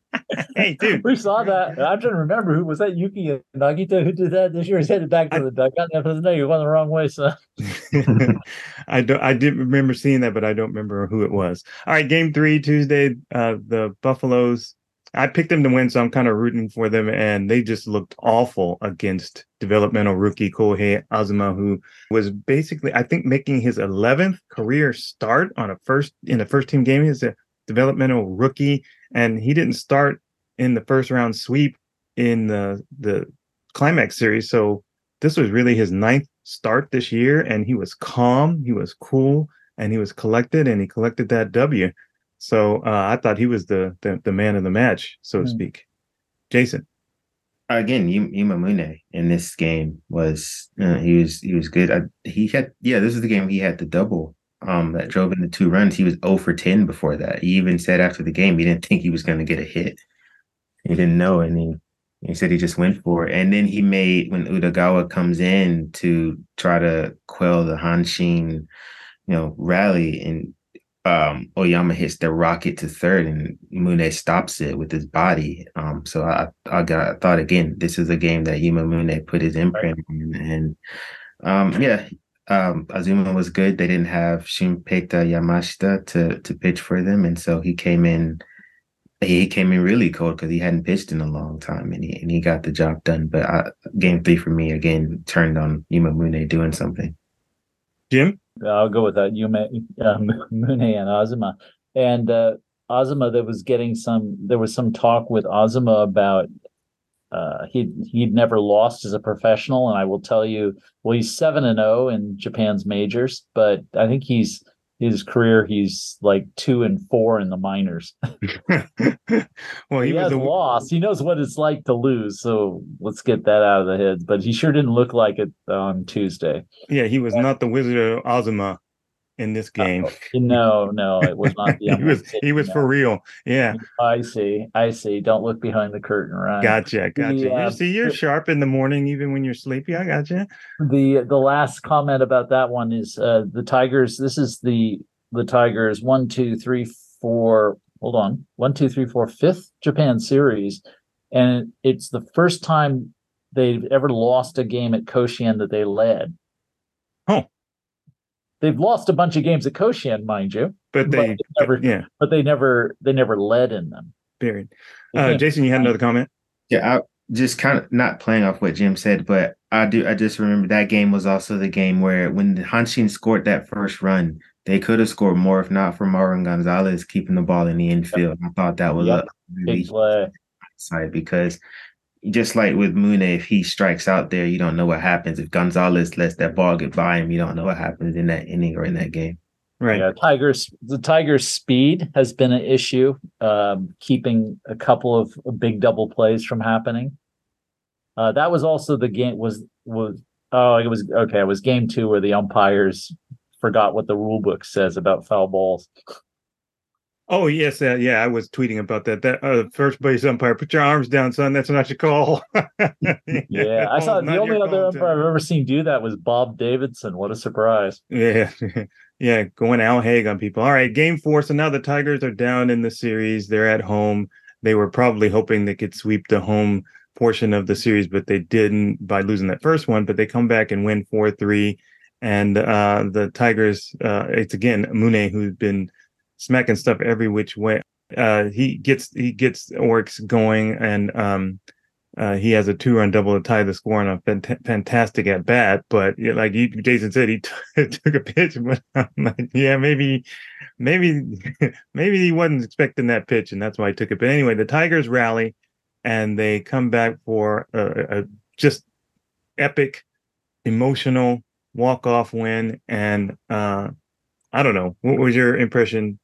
hey, dude. We saw that. I'm trying to remember who was that Yuki Yanagita who did that this year. He's headed back to the dugout. And after the no, you're going the wrong way, son. I don't. I did remember seeing that, but I don't remember who it was. All right, game three Tuesday. Uh, the Buffaloes. I picked them to win, so I'm kind of rooting for them, and they just looked awful against developmental rookie Kohei Azuma, who was basically, I think, making his 11th career start on a first in a first team game. He's a developmental rookie, and he didn't start in the first round sweep in the the climax series. So this was really his ninth start this year, and he was calm, he was cool, and he was collected, and he collected that W. So uh, I thought he was the, the the man of the match, so to Hmm. speak. Jason, again, Yum- Yuma Mune in this game was uh, he was he was good. I, he had yeah, this is the game he had the double um that drove in the two runs. He was 0 for 10 before that. He even said after the game he didn't think he was going to get a hit. He didn't know, and he he said he just went for it. And then he made when Udagawa comes in to try to quell the Hanshin, you know, rally and um, Oyama hits the rocket to third, and Mune stops it with his body. Um, so I, I got I thought again, this is a game that Yuma Mune put his imprint on, and um, yeah, um, Azuma was good. They didn't have Shumpeita Yamashita to to pitch for them, and so he came in. He came in really cold because he hadn't pitched in a long time, and he and he got the job done. But I, game three for me again turned on Yuma Mune doing something. Jim, I'll go with that. Yume, uh, Mune and Azuma, and uh, Azuma. There was getting some. There was some talk with Azuma about uh, he he'd never lost as a professional, and I will tell you, well, he's seven and zero in Japan's majors, but I think he's his career he's like two and four in the minors. well, he, he was has a lost. He knows what it's like to lose, so let's get that out of the heads. But he sure didn't look like it on Tuesday. yeah, he was not the Wizard of Azuma in this game. No, no, it was not. The he was he was no. for real. Yeah, I see. I see. Don't look behind the curtain, right? gotcha, gotcha. Yeah. You see, you're sharp in the morning, even when you're sleepy. I gotcha. The the last comment about that one is uh the Tigers. This is the the Tigers one, two, three, four. Hold on, one, two, three, four, fifth Japan series, and it's the first time they've ever lost a game at Koshien that they led. Oh. They've lost a bunch of games at Koshien, mind you, But But they, they never- yeah, but they never they never led in them. period. Uh, Jason, you had another comment. Yeah, I just kind of not playing off what Jim said, but I do. I just remember that game was also the game where when the Hanshin scored that first run, they could have scored more if not for Marwin Gonzalez keeping the ball in the infield. I thought that was Yep. a really Big play. side because just like with Mune, if he strikes out there, you don't know what happens. If Gonzalez lets that ball get by him, you don't know what happens in that inning or in that game. Right. Yeah, Tigers. The Tigers' speed has been an issue, um, keeping a couple of big double plays from happening. Uh, that was also the game. Was was oh, it was okay. It was game two where the umpires forgot what the rule book says about foul balls. Oh yes, uh, yeah. I was tweeting about that. That uh, first base umpire, put your arms down, son. That's not your call. Yeah, I saw Oh, the only other umpire I've ever seen do that was Bob Davidson. What a surprise! Yeah, yeah, going Al Haig on people. All right, game four. So now the Tigers are down in the series. They're at home. They were probably hoping they could sweep the home portion of the series, but they didn't by losing that first one. But they come back and win four three. And uh, the Tigers, uh, it's again Mune who's been smacking stuff every which way. Uh, he gets he gets Orix going, and um, uh, he has a two run double to tie the score on a fant- fantastic at bat. But yeah, like Jason said, he t- took a pitch, but I'm like, yeah, maybe, maybe, maybe he wasn't expecting that pitch, and that's why he took it. But anyway, the Tigers rally, and they come back for a, a just epic, emotional walk off win. And uh, I don't know, what was your impression?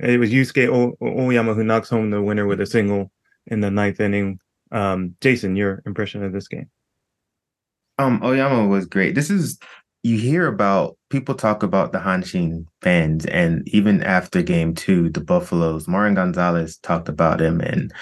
It was Yusuke o- Oyama who knocks home the winner with a single in the ninth inning. Um, Jason, your impression of this game? Um, Oyama was great. This is you hear about people talk about the Hanshin fans, and even after game two, the Buffaloes, Marwin Gonzalez talked about him, and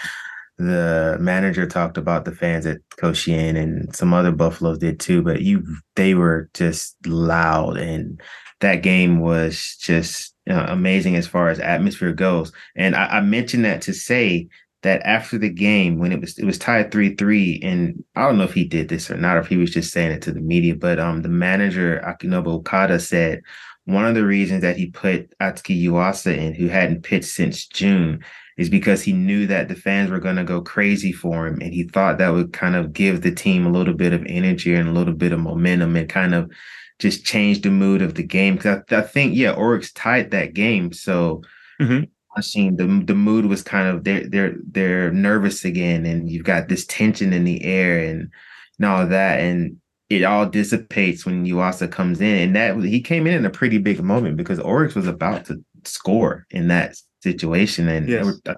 the manager talked about the fans at Koshien, and some other Buffaloes did too. But you, they were just loud, and that game was just uh, amazing as far as atmosphere goes. And I, I mentioned that to say that after the game when it was it was tied 3-3 and I don't know if he did this or not or if he was just saying it to the media but um the manager Akinobu Okada said one of the reasons that he put Atsuki Yuasa in who hadn't pitched since June is because he knew that the fans were going to go crazy for him and he thought that would kind of give the team a little bit of energy and a little bit of momentum and kind of just change the mood of the game cuz I, I think yeah Orix tied that game so Mhm. I seen the the mood was kind of they're they're they're nervous again, and you've got this tension in the air and and all that, and it all dissipates when Yuasa comes in, and that he came in in a pretty big moment because Orix was about to score in that situation, and Yes. were- uh,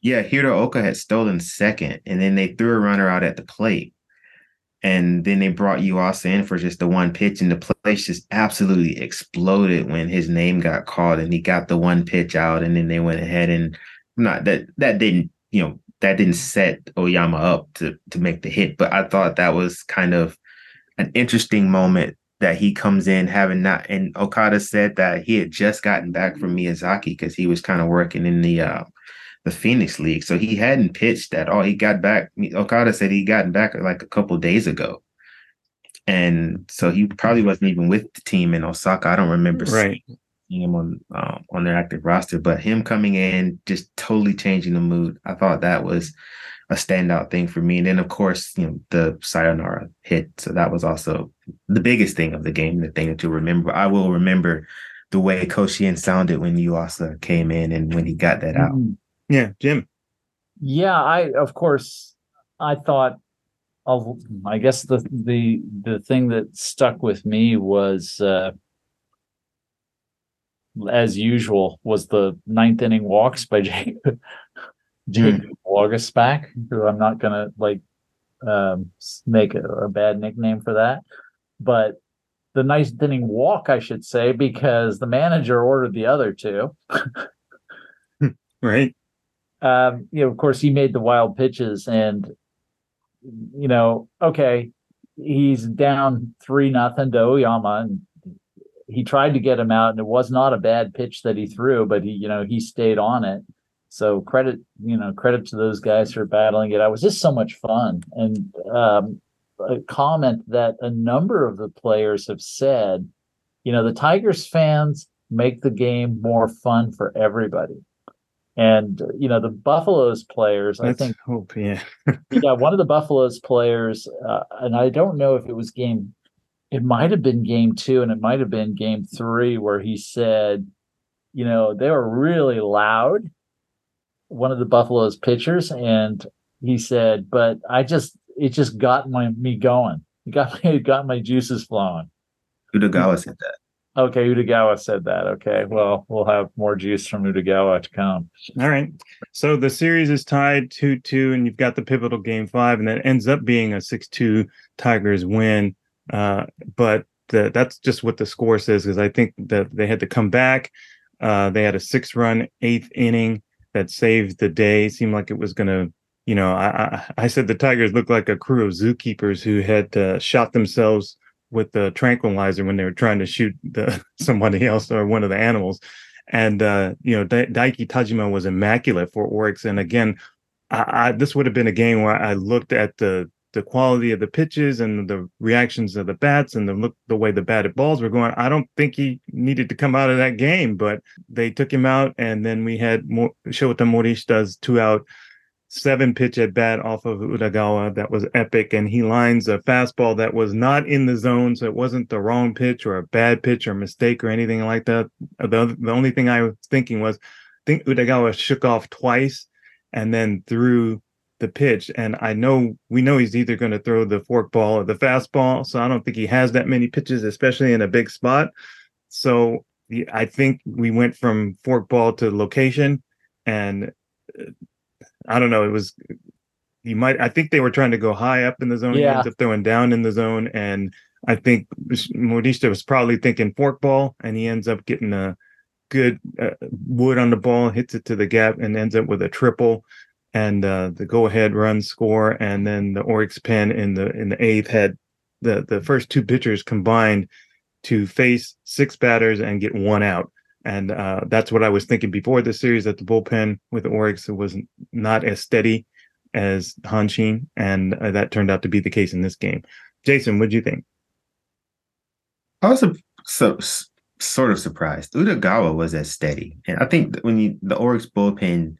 yeah, Hiro Oka had stolen second, and then they threw a runner out at the plate. And then they brought Yuasa in for just the one pitch, and the place just absolutely exploded when his name got called, and he got the one pitch out, and then they went ahead and not that that didn't you know that didn't set Oyama up to to make the hit, but I thought that was kind of an interesting moment that he comes in having not and Okada said that he had just gotten back from Miyazaki because he was kind of working in the uh the Phoenix League. So he hadn't pitched at all. He got back Okada said he gotten back like a couple days ago. And so he probably wasn't even with the team in Osaka. I don't remember Right. seeing him on um, on their active roster, but him coming in just totally changing the mood. I thought that was a standout thing for me. And then of course, you know, the sayonara hit. So that was also the biggest thing of the game, the thing to remember. I will remember the way Koshien sounded when Yuasa came in and when he got that out. Mhm. Yeah, Jim. Yeah, I of course I thought of I guess the the the thing that stuck with me was uh as usual was the ninth inning walks by Jacob Waguespack? who I'm not gonna like um make a, a bad nickname for that. But the ninth inning walk, I should say, because the manager ordered the other two. Right. um, you know, of course, he made the wild pitches, and you know, okay, he's down three nothing to Oyama, and he tried to get him out, and it was not a bad pitch that he threw, but he, you know, he stayed on it. So credit, you know, credit to those guys for battling it. I was just so much fun, and um, a comment that a number of the players have said, you know, the Tigers fans make the game more fun for everybody. And you know the Buffaloes players, I think hope. Yeah. yeah, one of the Buffaloes players, uh, and I don't know if it was game, it might have been game two, and it might have been game three, where he said, you know, they were really loud. One of the Buffaloes pitchers, and he said, but I just, it just got my me going. It got me, it got my juices flowing. Udagawa said that. Okay, Udagawa said that. Okay, well, we'll have more juice from Udagawa to come. All right. So the series is tied 2 2, and you've got the pivotal game five, and that ends up being a 6 2 Tigers win. Uh, but the, that's just what the score says, because I think that they had to come back. Uh, they had a six run eighth inning that saved the day. It seemed like it was going to, you know, I, I, I said the Tigers looked like a crew of zookeepers who had uh, shot themselves with the tranquilizer when they were trying to shoot the somebody else or one of the animals. And uh, you know, da- Daiki Tajima was immaculate for Orix. And again, I, I, this would have been a game where I looked at the the quality of the pitches and the reactions of the bats and the look the way the batted balls were going. I don't think he needed to come out of that game, but they took him out, and then we had Mo- Shota Morishita's two out seven pitch at bat off of Udagawa that was epic and he lines a fastball that was not in the zone so it wasn't the wrong pitch or a bad pitch or mistake or anything like that the, the only thing I was thinking was I think Udagawa shook off twice and then threw the pitch and I know we know he's either going to throw the fork ball or the fastball so I don't think he has that many pitches especially in a big spot so I think we went from fork ball to location and I don't know. It was you might. I think they were trying to go high up in the zone. He Yeah. ends up throwing down in the zone, and I think Morishita was probably thinking fork ball, and he ends up getting a good uh, wood on the ball, hits it to the gap, and ends up with a triple. And uh, the go-ahead run score, and then the Orix pen in the in the eighth had the the first two pitchers combined to face six batters and get one out. And uh, that's what I was thinking before the series that the bullpen with Orix was not as steady as Hanshin, and uh, that turned out to be the case in this game. Jason, what do you think? I was su- so, sort of surprised. Udagawa was as steady, and I think when you the Oryx bullpen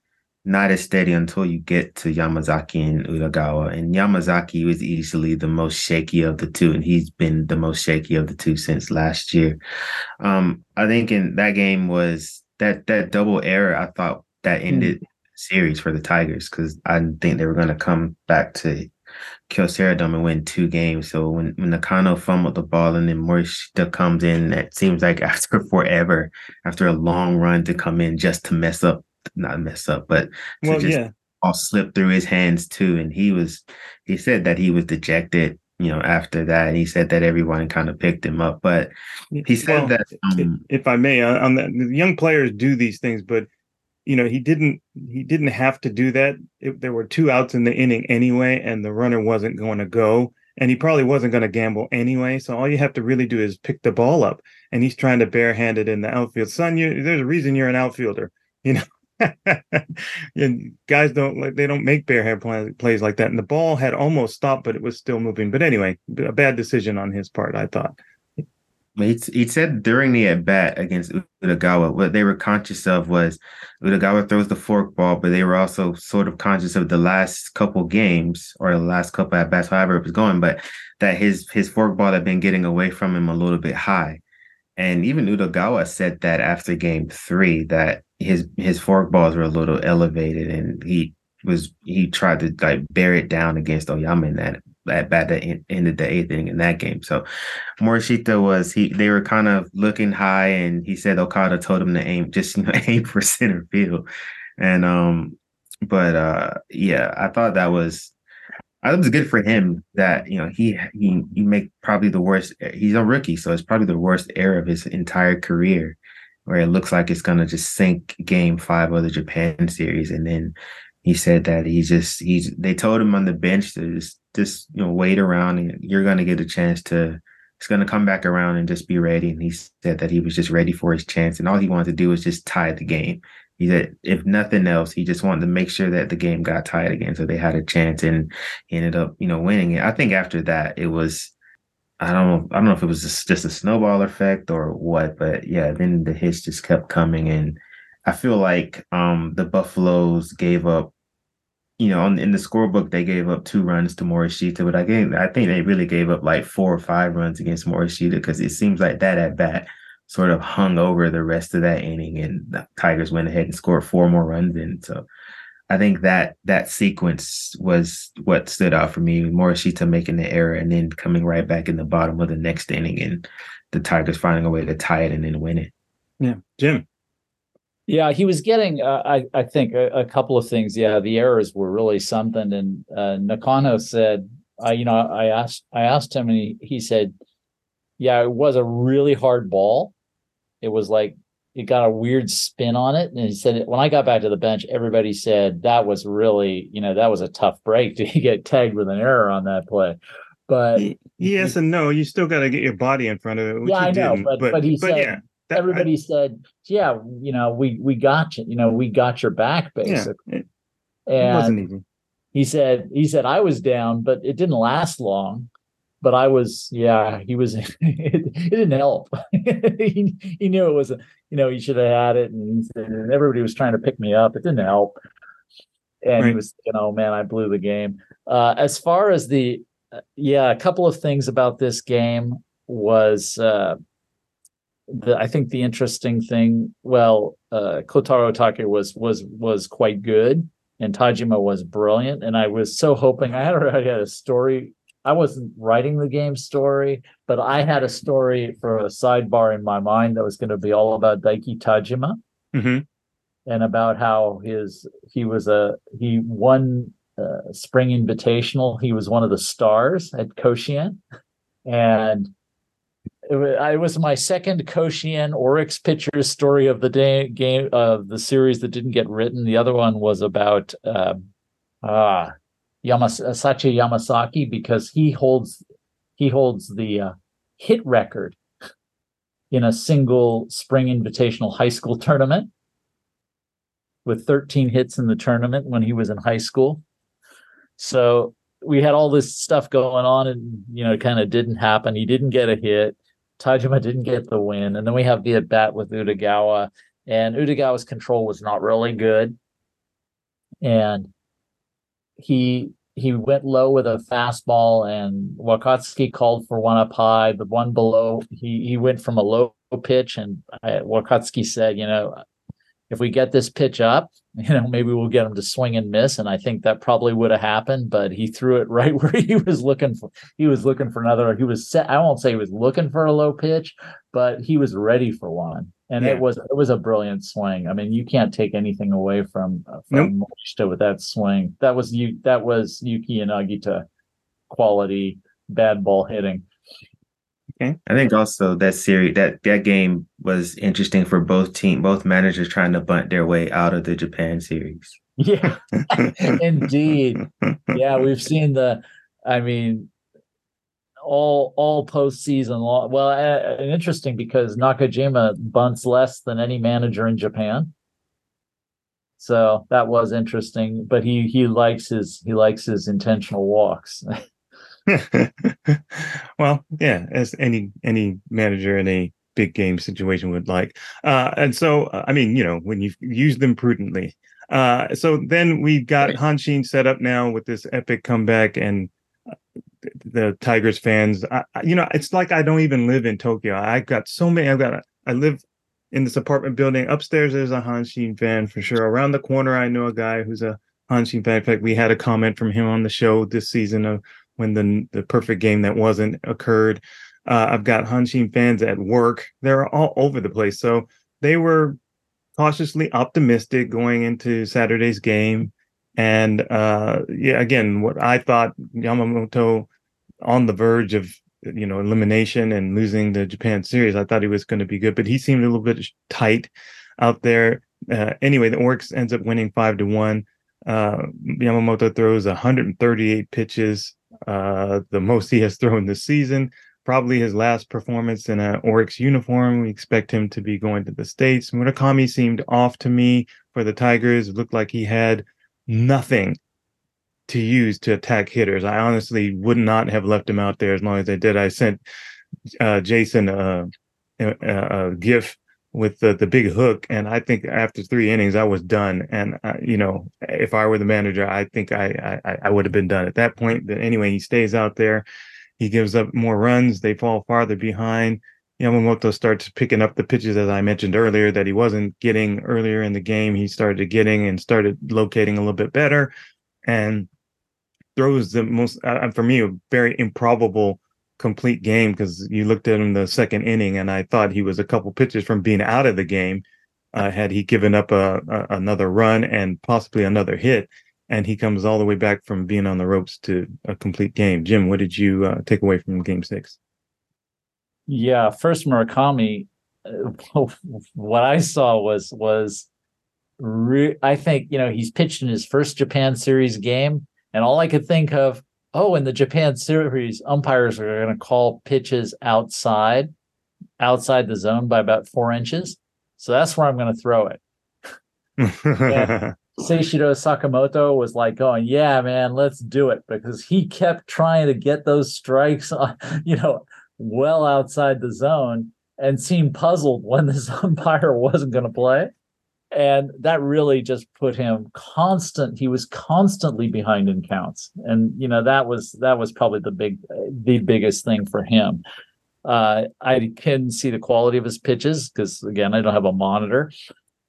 not as steady until you get to Yamazaki and Udagawa, and Yamazaki was easily the most shaky of the two, and he's been the most shaky of the two since last year. Um, I think in that game was that that double error. I thought that ended the series for the Tigers because I didn't think they were going to come back to Kyocera Dome and win two games. So when when Nakano fumbled the ball and then Morishita comes in, it seems like after forever, after a long run to come in just to mess up, not mess up, but to Well, just yeah, all slip through his hands too. And he was, he said that he was dejected. You know, after that, and he said that everyone kind of picked him up, but he said Well, that um, if I may, on the young players do these things, but you know he didn't he didn't have to do that. It, there were two outs in the inning anyway, and the runner wasn't going to go. and he probably wasn't going to gamble anyway. So all you have to really do is pick the ball up, and he's trying to barehand it in the outfield. Son, you, there's a reason you're an outfielder, you know. and guys don't like they don't make barehand play, plays like that. And the ball had almost stopped, but it was still moving. But anyway, a bad decision on his part, I thought. He, said during the at bat against Udagawa, what they were conscious of was Udagawa throws the fork ball, but they were also sort of conscious of the last couple games or the last couple at bats, however it was going, but that his his fork ball had been getting away from him a little bit high. And even Udagawa said that after game three, that his his fork balls were a little elevated, and he was he tried to like bear it down against Oyama in that at bat that ended the eighth inning in that game. So Morishita was he they were kind of looking high, and he said Okada told him to aim just you know aim for center field, and um, but uh, yeah, I thought that was. I it was good for him that you know he he he make probably the worst. He's a rookie, so it's probably the worst error of his entire career, where it looks like it's gonna just sink Game Five of the Japan series, and then he said that he just he's they told him on the bench to just just you know wait around and you're going to get a chance to it's going to come back around and just be ready. And he said that he was just ready for his chance. And all he wanted to do was just tie the game. He said if nothing else he just wanted to make sure that the game got tied again. So they had a chance and he ended up you know winning it. I think after that it was i don't know i don't know if it was just, just a snowball effect or what but yeah then the hits just kept coming and i feel like um the buffaloes gave up you know, in the scorebook they gave up two runs to Morishita, but I think I think they really gave up like four or five runs against Morishita because it seems like that at bat sort of hung over the rest of that inning, and the Tigers went ahead and scored four more runs in. So I think that that sequence was what stood out for me. Morishita making the error and then coming right back in the bottom of the next inning, and the Tigers finding a way to tie it and then win it. Yeah, Jim. Yeah, he was getting, uh, I, I think, a, a, couple of things. Yeah, the errors were really something. And uh, Nakano said, I, you know, I asked, I asked him, and he, he said, yeah, it was a really hard ball. It was like it got a weird spin on it, and he said when I got back to the bench, everybody said that was really, you know, that was a tough break to he get tagged with an error on that play. But yes and no, you still got to get your body in front of it. yeah, I know, but, but, but he but said. Yeah that, everybody I, said, "Yeah, you know, we we got you. You know, we got your back, basically." Yeah, it, it wasn't easy. He said, "He said I was down, but it didn't last long." But I was, yeah, he was. it, it didn't help. he, he knew it was, a, you know, he should have had it, and, and, everybody was trying to pick me up. It didn't help, and right. he was, you know, man, I blew the game. Uh, as far as the, uh, yeah, a couple of things about this game was uh, the, I think the interesting thing, well, uh, Kotaro Otake was was was quite good, and Tajima was brilliant. And I was so hoping I had already had a story. I wasn't writing the game story, but I had a story for a sidebar in my mind that was going to be all about Daiki Tajima, mm-hmm. and about how his he was a he won uh, Spring Invitational. He was one of the stars at Koshien, and it was, it was my second Koshien Orix pitchers story of the day game of the series that didn't get written. The other one was about uh, uh, Yamas- Sachi Yamasaki because he holds he holds the uh, hit record in a single spring invitational high school tournament with 13 hits in the tournament when he was in high school. So we had all this stuff going on and you know kind of didn't happen. He didn't get a hit. Tajima didn't get the win. And then we have the at bat with Udagawa, and Udagawa's control was not really good. And he he went low with a fastball, and Wakatsuki called for one up high. The one below, he he went from a low pitch, and I, Wakatsuki said, you know, if we get this pitch up, you know, maybe we'll get him to swing and miss. And I think that probably would have happened, but he threw it right where he was looking for. He was looking for another. He was set. I won't say he was looking for a low pitch, but he was ready for one. And yeah. it was it was a brilliant swing. I mean, you can't take anything away from uh, from nope. with that swing. That was you. That was Yuki Yanagita quality bad ball hitting. Okay. I think also that series that that game was interesting for both team both managers trying to bunt their way out of the Japan series. Yeah. Indeed. Yeah, we've seen the I mean all all postseason long. Well, uh, interesting because Nakajima bunts less than any manager in Japan. So that was interesting, but he he likes his he likes his intentional walks. well, yeah, as any any manager in a big game situation would like. Uh, and so, uh, I mean, you know, when you use them prudently. Uh, so then we got Hanshin set up now with this epic comeback, and the Tigers fans. I, you know, it's like I don't even live in Tokyo. I got so many. I've got. I live in this apartment building. Upstairs, there's a Hanshin fan for sure. Around the corner, I know a guy who's a Hanshin fan. In fact, we had a comment from him on the show this season of when the the perfect game that wasn't occurred. Uh, I've got Hanshin fans at work. They're all over the place. So they were cautiously optimistic going into Saturday's game. And uh, yeah, again, what I thought Yamamoto on the verge of you know elimination and losing the Japan series, I thought he was going to be good, but he seemed a little bit tight out there. Uh, anyway, the Orix ends up winning five to one. Uh, Yamamoto throws 138 pitches, uh, the most he has thrown this season probably his last performance in an Orix uniform. We expect him to be going to the States. Murakami seemed off to me for the Tigers. It looked like he had nothing to use to attack hitters. I honestly would not have left him out there as long as I did. I sent uh, Jason a, a, a, GIF with the, the big hook, and I think after three innings I was done. And uh, you know, if I were the manager, I think I I, I would have been done at that point. But anyway, he stays out there. He gives up more runs. They fall farther behind. Yamamoto starts picking up the pitches, as I mentioned earlier, that he wasn't getting earlier in the game. He started getting and started locating a little bit better and throws the most, uh, for me, a very improbable complete game because you looked at him the second inning and I thought he was a couple pitches from being out of the game. Uh, had he given up a, a, another run and possibly another hit, and he comes all the way back from being on the ropes to a complete game. Jim, what did you uh, take away from Game Six? Yeah, first Murakami. Uh, what I saw was was re- I think you know he's pitched in his first Japan Series game, and all I could think of, oh, in the Japan Series, umpires are going to call pitches outside, outside the zone by about four inches. So that's where I'm going to throw it. Seishiro Sakamoto was like going, "Yeah, man, let's do it," because he kept trying to get those strikes, on, you know, well outside the zone, and seemed puzzled when this umpire wasn't going to play, and that really just put him constant. He was constantly behind in counts, and you know that was that was probably the big the biggest thing for him. Uh, I can see the quality of his pitches because again, I don't have a monitor.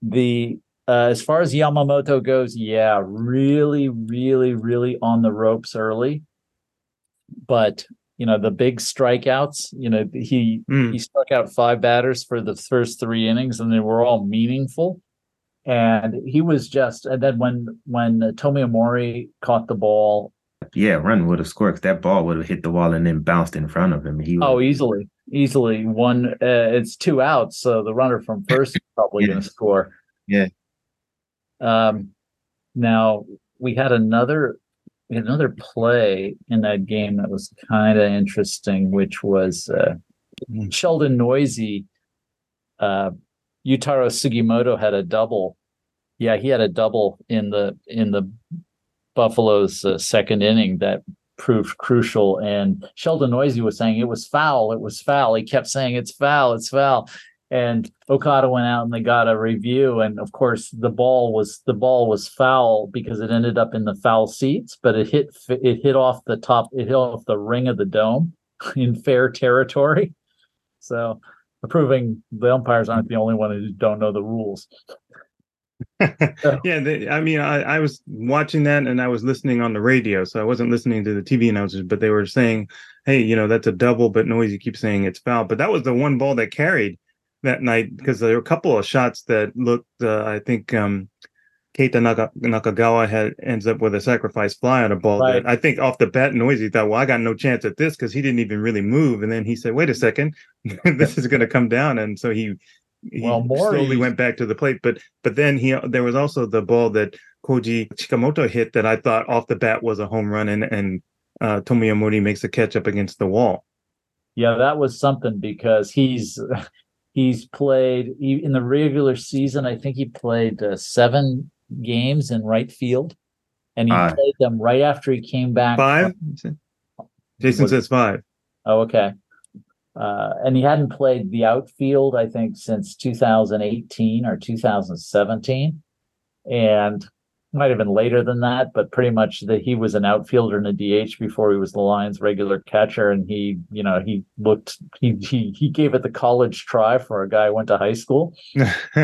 The uh, as far as Yamamoto goes, yeah, really, really, really on the ropes early. But you know the big strikeouts. You know he mm. he struck out five batters for the first three innings, and they were all meaningful. And he was just, and then when when Tomoya Mori caught the ball, yeah, run would have scored. That ball would have hit the wall and then bounced in front of him. He oh, easily, easily one. Uh, it's two outs, so the runner from first is probably yeah. going to score. Yeah, um, now we had another we had another play in that game that was kind of interesting, which was uh, Sheldon Neuse. Uh, Yutaro Sugimoto had a double. Yeah, he had a double in the in the Buffalo's uh, second inning that proved crucial. And Sheldon Neuse was saying it was foul. It was foul. He kept saying it's foul. It's foul and Okada went out and they got a review and of course the ball was the ball was foul because it ended up in the foul seats but it hit it hit off the top it hit off the ring of the dome in fair territory. So proving the umpires aren't the only one who don't know the rules. Yeah they, i mean I, I was watching that and i was listening on the radio so i wasn't listening to the tv announcers but they were saying hey you know that's a double but Neuse keeps saying it's foul. But that was the one ball that carried that night because there were a couple of shots that looked. Uh, I think um, Keita Naka, Nakagawa had ends up with a sacrifice fly on a ball. Right. That I think off the bat, Neuse thought, "Well, I got no chance at this because he didn't even really move." And then he said, "Wait a second, this is going to come down." And so he he well, slowly went back to the plate. But but then he there was also the ball that Koji Chikamoto hit that I thought off the bat was a home run, and and uh, Mori makes a catch up against the wall. yeah, that was something because he's he's played in the regular season. I think he played uh, seven games in right field, and he Five. played them right after he came back. Five. Jason What- says five. Oh, okay. Uh, and he hadn't played the outfield, I think, since 2018 or 2017, and might have been later than that, but pretty much that he was an outfielder and a DH before he was the Lions' regular catcher, and he, you know, he looked he he he gave it the college try for a guy who went to high school,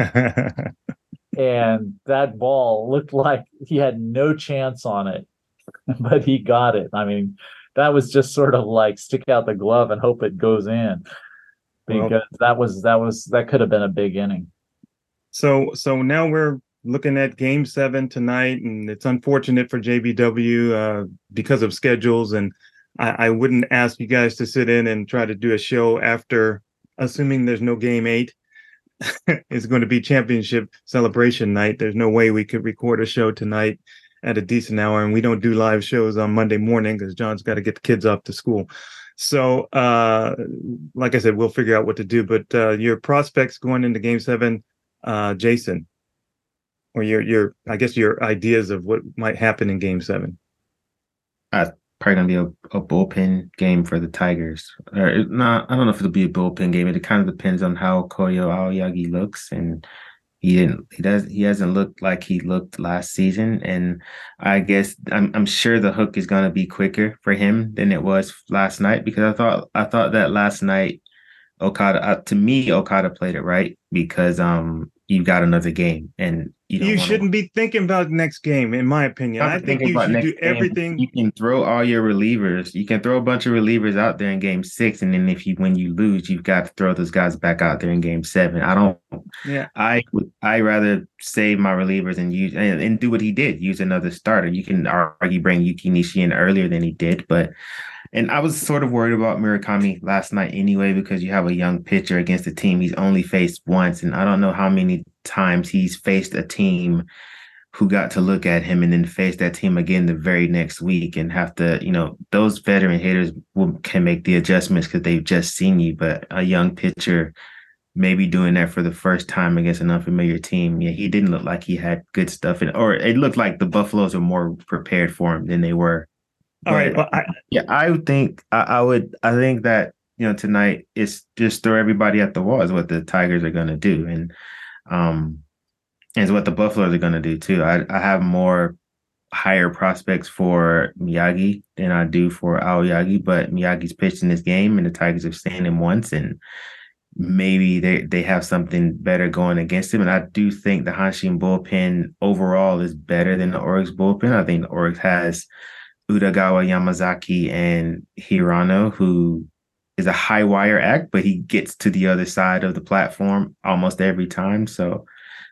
and that ball looked like he had no chance on it, but he got it. I mean, that was just sort of like stick out the glove and hope it goes in, Well- because that was that was that could have been a big inning. So so now we're looking at game seven tonight, and it's unfortunate for JBW uh, because of schedules. And I, I wouldn't ask you guys to sit in and try to do a show after, assuming there's no game eight. it's going to be championship celebration night. There's no way we could record a show tonight at a decent hour, and we don't do live shows on Monday morning because John's got to get the kids off to school. So, uh, like I said, we'll figure out what to do. But uh, your prospects going into Game Seven, uh, Jason, or your your I guess your ideas of what might happen in Game Seven. Probably gonna be a, a bullpen game for the Tigers. Or not, I don't know if it'll be a bullpen game. It kind of depends on how Koyo Aoyagi looks, and he didn't. He does. He hasn't looked like he looked last season, and I guess I'm I'm sure the hook is gonna be quicker for him than it was last night because I thought I thought that last night Okada uh, to me Okada played it right because um you got another game and you, You shouldn't be thinking about next game, in my opinion. I think you should do game. everything. You can throw all your relievers. You can throw a bunch of relievers out there in game six, and then if you when you lose, you've got to throw those guys back out there in game seven. I don't. Yeah. I would. I rather save my relievers and use and, and do what he did. Use another starter. You can argue bring Yuki Nishi in earlier than he did, but. And I was sort of worried about Murakami last night anyway, because you have a young pitcher against a team he's only faced once. And I don't know how many times he's faced a team who got to look at him and then face that team again the very next week and have to, you know, those veteran hitters will, can make the adjustments because they've just seen you. But a young pitcher maybe doing that for the first time against an unfamiliar team, yeah, he didn't look like he had good stuff. In, or it looked like the Buffaloes were more prepared for him than they were. All right. Well, I, yeah, I think I, I would I think that you know tonight is just throw everybody at the wall is what the Tigers are going to do, and um, is what the Buffaloes are going to do too. I I have more higher prospects for Miyagi than I do for Aoyagi, but Miyagi's pitched in this game, and the Tigers have seen him once, and maybe they they have something better going against him. And I do think the Hanshin bullpen overall is better than the Orix bullpen. I think the Orix has Udagawa, Yamazaki, and Hirano, who is a high wire act, but he gets to the other side of the platform almost every time. So,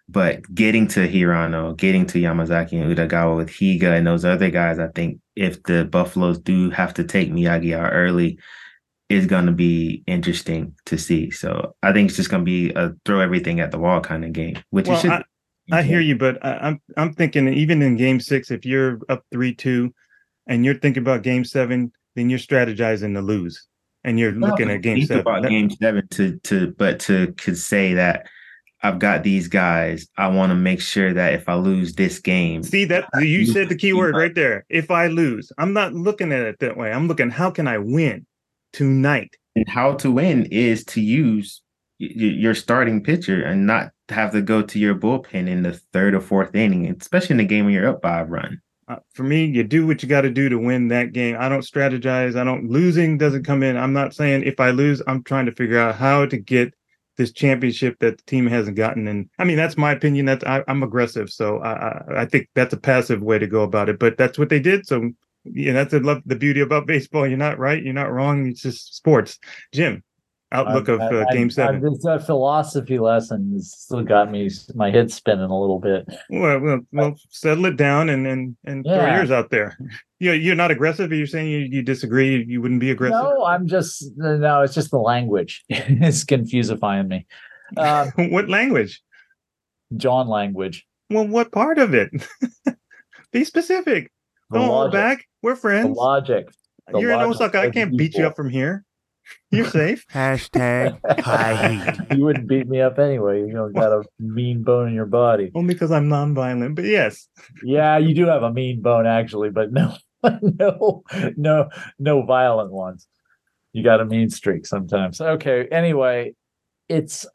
but getting to Hirano, getting to Yamazaki and Udagawa with Higa and those other guys, I think if the Buffaloes do have to take Miyagi out early, is going to be interesting to see. So I think it's just going to be a throw everything at the wall kind of game, which Well, it should. I- I hear you, but I, I'm I'm thinking even in Game Six, if you're up three two, and you're thinking about Game Seven, then you're strategizing to lose, and you're looking at Game think Seven. about That- game seven to to but to could say that I've got these guys. I want to make sure that if I lose this game, See that you said the key word right there. If I lose, I'm not looking at it that way. I'm looking how can I win tonight? and how to win is to use your starting pitcher and not have to go to your bullpen in the third or fourth inning, especially in the game when you're up by a run. Uh, for me, you do what you got to do to win that game. I don't strategize. I don't losing doesn't come in. I'm not saying if I lose, I'm trying to figure out how to get this championship that the team hasn't gotten. And I mean, that's my opinion. That I, I'm aggressive, so I, I I think that's a passive way to go about it. But that's what they did. So yeah, that's the love, the beauty about baseball. You're not right. You're not wrong. It's just sports. Jim, outlook of uh, I- Game I- Seven. This uh, philosophy lesson has still got me my head spinning a little bit. Well, well, well, settle it down and and and throw yours out there. You're you're not aggressive. You're saying you, you disagree? You wouldn't be aggressive. No, I'm just no. It's just the language. it's confusifying me. Uh, what language? John language. Well, what part of it? be specific. The Don't hold back. We're The friends. logic. the You're in Osaka. I can't beat you up from here. You're safe. Hashtag high heat. You wouldn't beat me up anyway. You don't got a mean bone in your body. Only because I'm non-violent, but yes. Yeah, you do have a mean bone actually, but no, no, no, no violent ones. You got a mean streak sometimes. Okay. Anyway, it's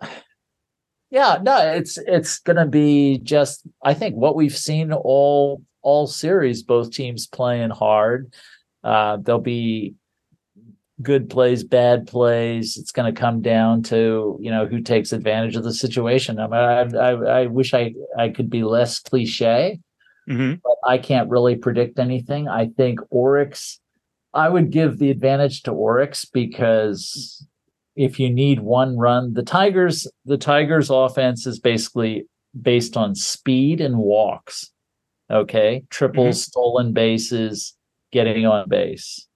yeah, no, it's it's gonna be just I think what we've seen all all series, both teams playing hard. Uh, there'll be good plays, bad plays. It's going to come down to you know who takes advantage of the situation. I mean, I, I, I wish I I could be less cliche, hmm but I can't really predict anything. I think Orix. I would give the advantage to Orix because if you need one run, the Tigers the Tigers offense is basically based on speed and walks. Okay, triples, stolen bases, getting on base.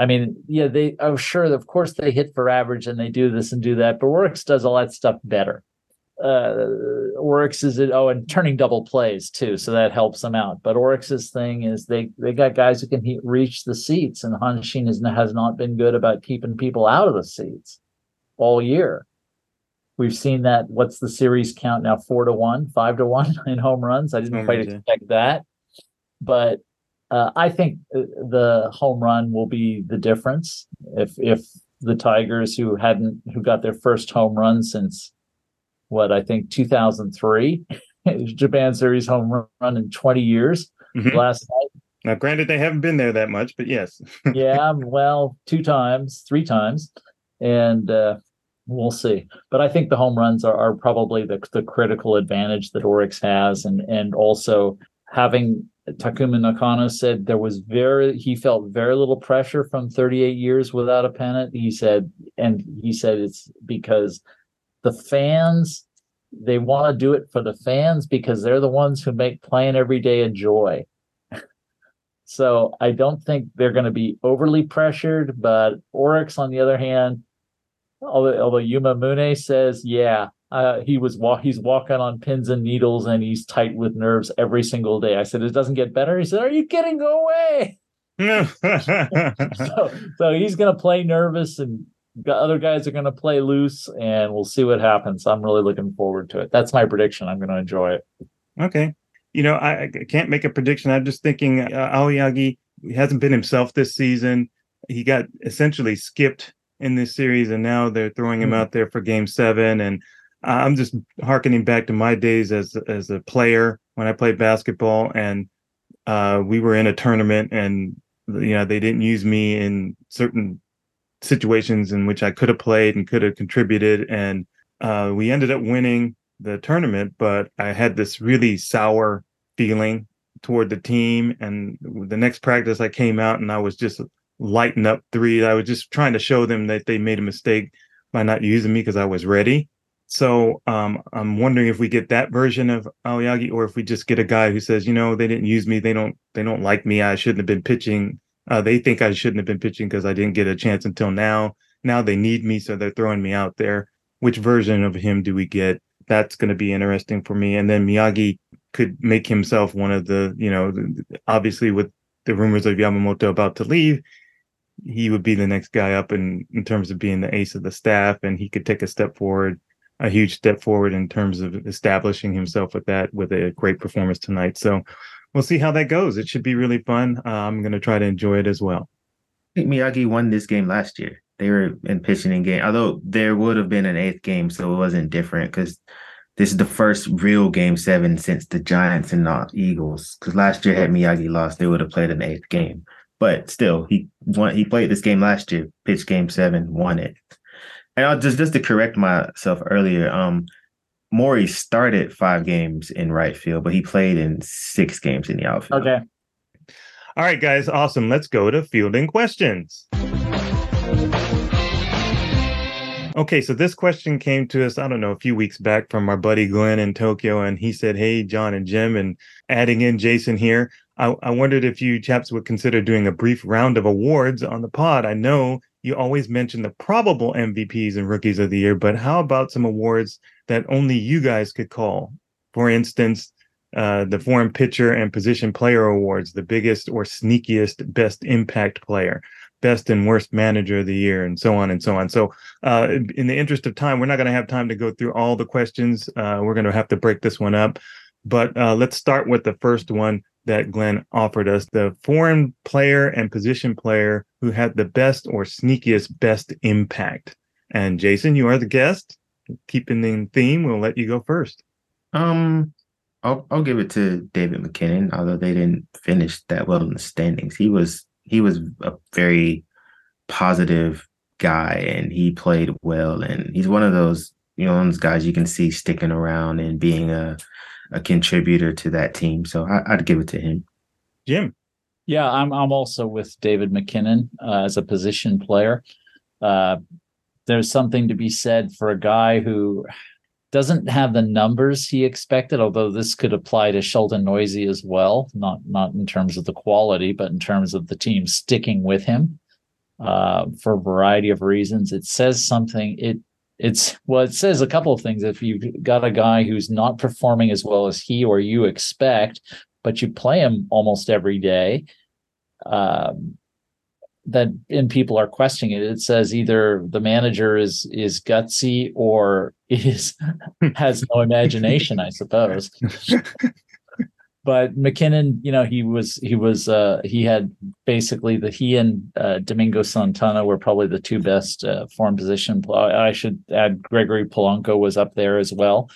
I mean, yeah, they. I'm sure, of course, they hit for average and they do this and do that, but Orix does all that stuff better. Uh, Orix is it. Oh, and turning double plays too, so that helps them out. But Orix's thing is they they got guys who can he, reach the seats, and Hanshin is, has not been good about keeping people out of the seats all year. We've seen that. What's the series count now? Four to one, five to one in home runs. I didn't quite expect that, but uh, I think uh, the home run will be the difference. If if the Tigers, who hadn't, who got their first home run since what I think 2003, Japan Series home run in 20 years Mhm. last night. Now, granted, they haven't been there that much, but yes. Yeah, well, two times, three times, and uh, we'll see. But I think the home runs are, are probably the the critical advantage that Orix has, and and also having Takumu Nakano said there was very he felt very little pressure from 38 years without a pennant. He said, and he said it's because the fans they want to do it for the fans because they're the ones who make playing every day a joy. So I don't think they're going to be overly pressured, but Orix, on the other hand, although, although Yuma Mune says, yeah, uh, he was walk, he's walking on pins and needles and he's tight with nerves every single day. I said, it doesn't get better. He said, are you kidding? Go away. So, so he's going to play nervous and the other guys are going to play loose and we'll see what happens. I'm really looking forward to it. That's my prediction. I'm going to enjoy it. okay. You know, I, I can't make a prediction. I'm just thinking uh, Aoyagi hasn't been himself this season. He got essentially skipped in this series, and now they're throwing him Mhm. out there for game seven. And I'm just harkening back to my days as as a player when I played basketball, and uh, we were in a tournament, and you know they didn't use me in certain situations in which I could have played and could have contributed, and uh, we ended up winning the tournament. But I had this really sour feeling toward the team, and the next practice I came out and I was just lighting up three. I was just trying to show them that they made a mistake by not using me because I was ready. So um, I'm wondering if we get that version of Aoyagi, or if we just get a guy who says, you know, they didn't use me, they don't, they don't like me, I shouldn't have been pitching. Uh, they think I shouldn't have been pitching because I didn't get a chance until now. Now they need me, so they're throwing me out there. Which version of him do we get? That's going to be interesting for me. And then Miyagi could make himself one of the, you know, obviously with the rumors of Yamamoto about to leave, he would be the next guy up in in terms of being the ace of the staff, and he could take a step forward, a huge step forward in terms of establishing himself with that with a great performance tonight. So we'll see how that goes. It should be really fun. Uh, I'm going to try to enjoy it as well. I think Miyagi won this game last year. They were in pitching in game, although there would have been an eighth game, so it wasn't different because this is the first real game seven since the Giants and the Eagles. Because last year had Miyagi lost, they would have played an eighth game. But still, he won. He played this game last year, pitched game seven, won it. And I'll just just to correct myself earlier, um, Mori started five games in right field, but he played in six games in the outfield. Okay. All right, guys, awesome. Let's go to fielding questions. Okay, so this question came to us, I don't know, a few weeks back from our buddy Glenn in Tokyo, and he said, Hey, John and Jim, and adding in Jason here. I, I wondered if you chaps would consider doing a brief round of awards on the pod. I know you always mention the probable MVPs and rookies of the year, but how about some awards that only you guys could call? For instance, uh, the foreign pitcher and position player awards, the biggest or sneakiest best impact player. best and worst manager of the year, and so on and so on. So, uh, in the interest of time, we're not going to have time to go through all the questions. Uh, we're going to have to break this one up. But uh, let's start with the first one that Glenn offered us the foreign player and position player who had the best or sneakiest best impact. And Jason, you are the guest. Keeping the theme, we'll let you go first. Um, I'll I'll give it to David MacKinnon, although they didn't finish that well in the standings. He was he was a very positive guy and he played well and he's one of those you know those guys you can see sticking around and being a a contributor to that team. So I, would give it to him. Jim. Yeah, I'm I'm also with David MacKinnon uh, as a position player. Uh, there's something to be said for a guy who doesn't have the numbers he expected, although this could apply to Sheldon Neuse as well, not not in terms of the quality, but in terms of the team sticking with him uh, for a variety of reasons. It says something. It it's well, it says a couple of things. If you've got a guy who's not performing as well as he or you expect, but you play him almost every day, um, that and people are questioning it. It says either the manager is is gutsy or is has no imagination, I suppose. but MacKinnon, you know, he was he was uh, he had basically the he and uh, Domingo Santana were probably the two best uh, form position. I should add Gregory Polanco was up there as well.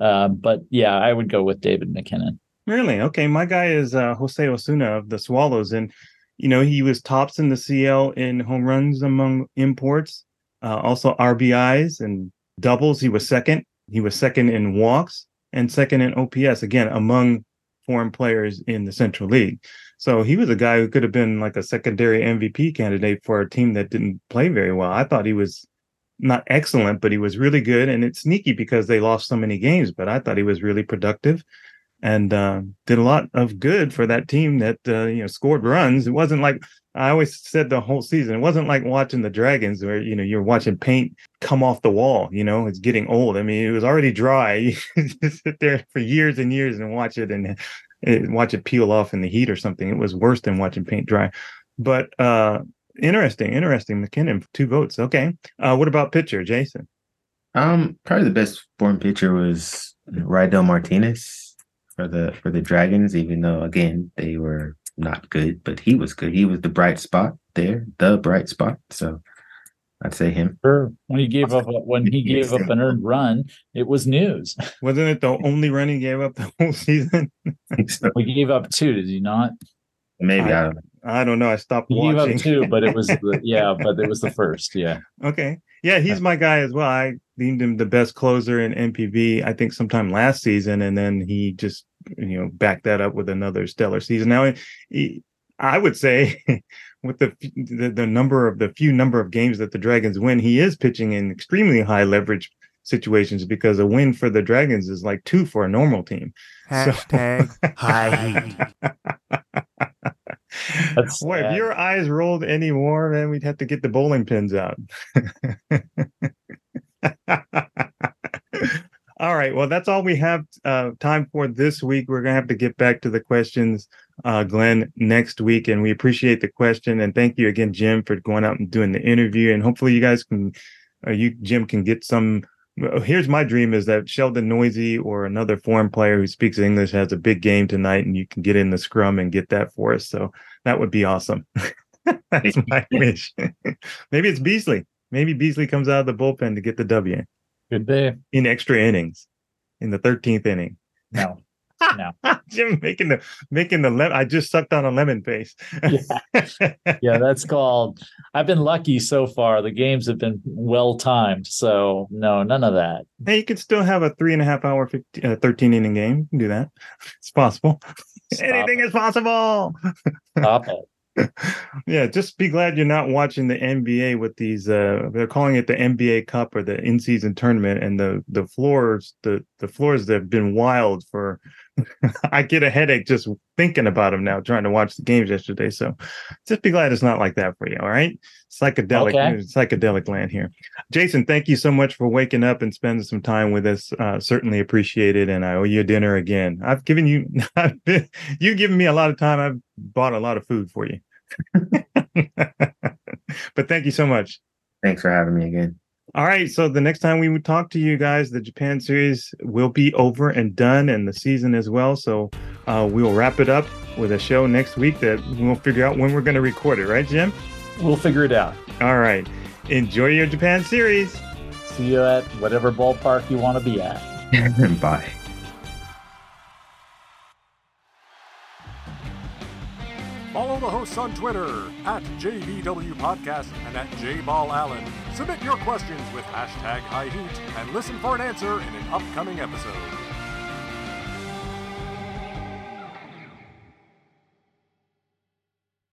Uh, but yeah, I would go with David MacKinnon. Really? Okay, my guy is uh, Jose Osuna of the Swallows, and you know he was tops in the CL in home runs among imports, uh, also RBIs and doubles. He was second. He was second in walks and second in OPS again among foreign players in the Central League. So he was a guy who could have been like a secondary MVP candidate for a team that didn't play very well. I thought he was not excellent, but he was really good. And it's sneaky because they lost so many games, but I thought he was really productive and uh, did a lot of good for that team that uh, you know scored runs. It wasn't like I always said the whole season. It wasn't like watching the Dragons where you know you're watching paint come off the wall. You know it's getting old. I mean it was already dry. You sit there for years and years and watch it and, and watch it peel off in the heat or something. It was worse than watching paint dry. But uh, interesting, interesting. MacKinnon, two votes. Okay. Uh, what about pitcher Jason? Um, probably the best born pitcher was Raidel Martinez for the for the Dragons, even though again they were not good, but he was good. He was the bright spot there, the bright spot. So I'd say him. Sure. When he gave up uh, when he gave up an earned run, it was news. Wasn't it the only run he gave up the whole season? so. We gave up two, did he not? Maybe I, I, don't know. I don't know. I stopped he watching. Gave up two, but it was the, yeah, but it was the first. Yeah. Okay. Yeah, he's my guy as well. I deemed him the best closer in NPB. I think sometime last season, and then he just you know back that up with another stellar season. Now, I would say with the, the, the number of the few number of games that the Dragons win, he is pitching in extremely high leverage situations because a win for the Dragons is like two for a normal team. Hashtag so. high heat. That's Boy, if your eyes rolled any more, man, we'd have to get the bowling pins out. All right. Well, that's all we have uh, time for this week. We're going to have to get back to the questions, uh, Glenn, next week. And we appreciate the question. And thank you again, Jim, for going out and doing the interview. And hopefully you guys can, uh, you, Jim, can get some. Here's my dream is that Sheldon Neuse or another foreign player who speaks English has a big game tonight and you can get in the scrum and get that for us. So that would be awesome. That's my wish. Maybe it's Beasley. Maybe Beasley comes out of the bullpen to get the W. Good day. In extra innings, in the 13th inning. No. No. Jim making the making the lemon. I just sucked on a lemon face. yeah. yeah, that's called. I've been lucky so far. The games have been well timed. So no, none of that. Hey, you could still have a three and a half hour, 15, uh, 13 inning game. You can do that. It's possible. Stop Anything it. is possible. Stop it yeah, just be glad you're not watching the NBA with these. Uh, they're calling it the NBA Cup or the in-season tournament, and the the floors, the the floors that have been wild for. I get a headache just thinking about them now, trying to watch the games yesterday. So, just be glad it's not like that for you. All right, psychedelic, okay. psychedelic land here. Jason, thank you so much for waking up and spending some time with us. Uh, certainly appreciate it, and I owe you a dinner again. I've given you, I've been, you given me a lot of time. I've bought a lot of food for you. but thank you so much. Thanks for having me again. All right. So the next time we would talk to you guys, the Japan series will be over and done, and the season as well. So uh, we will wrap it up with a show next week that we'll figure out when we're going to record it. Right, Jim? We'll figure it out. All right. Enjoy your Japan series. See you at whatever ballpark you want to be at. And bye. Follow the hosts on Twitter at JBW Podcast and at JBallAllen. Submit your questions with hashtag High Heat and listen for an answer in an upcoming episode.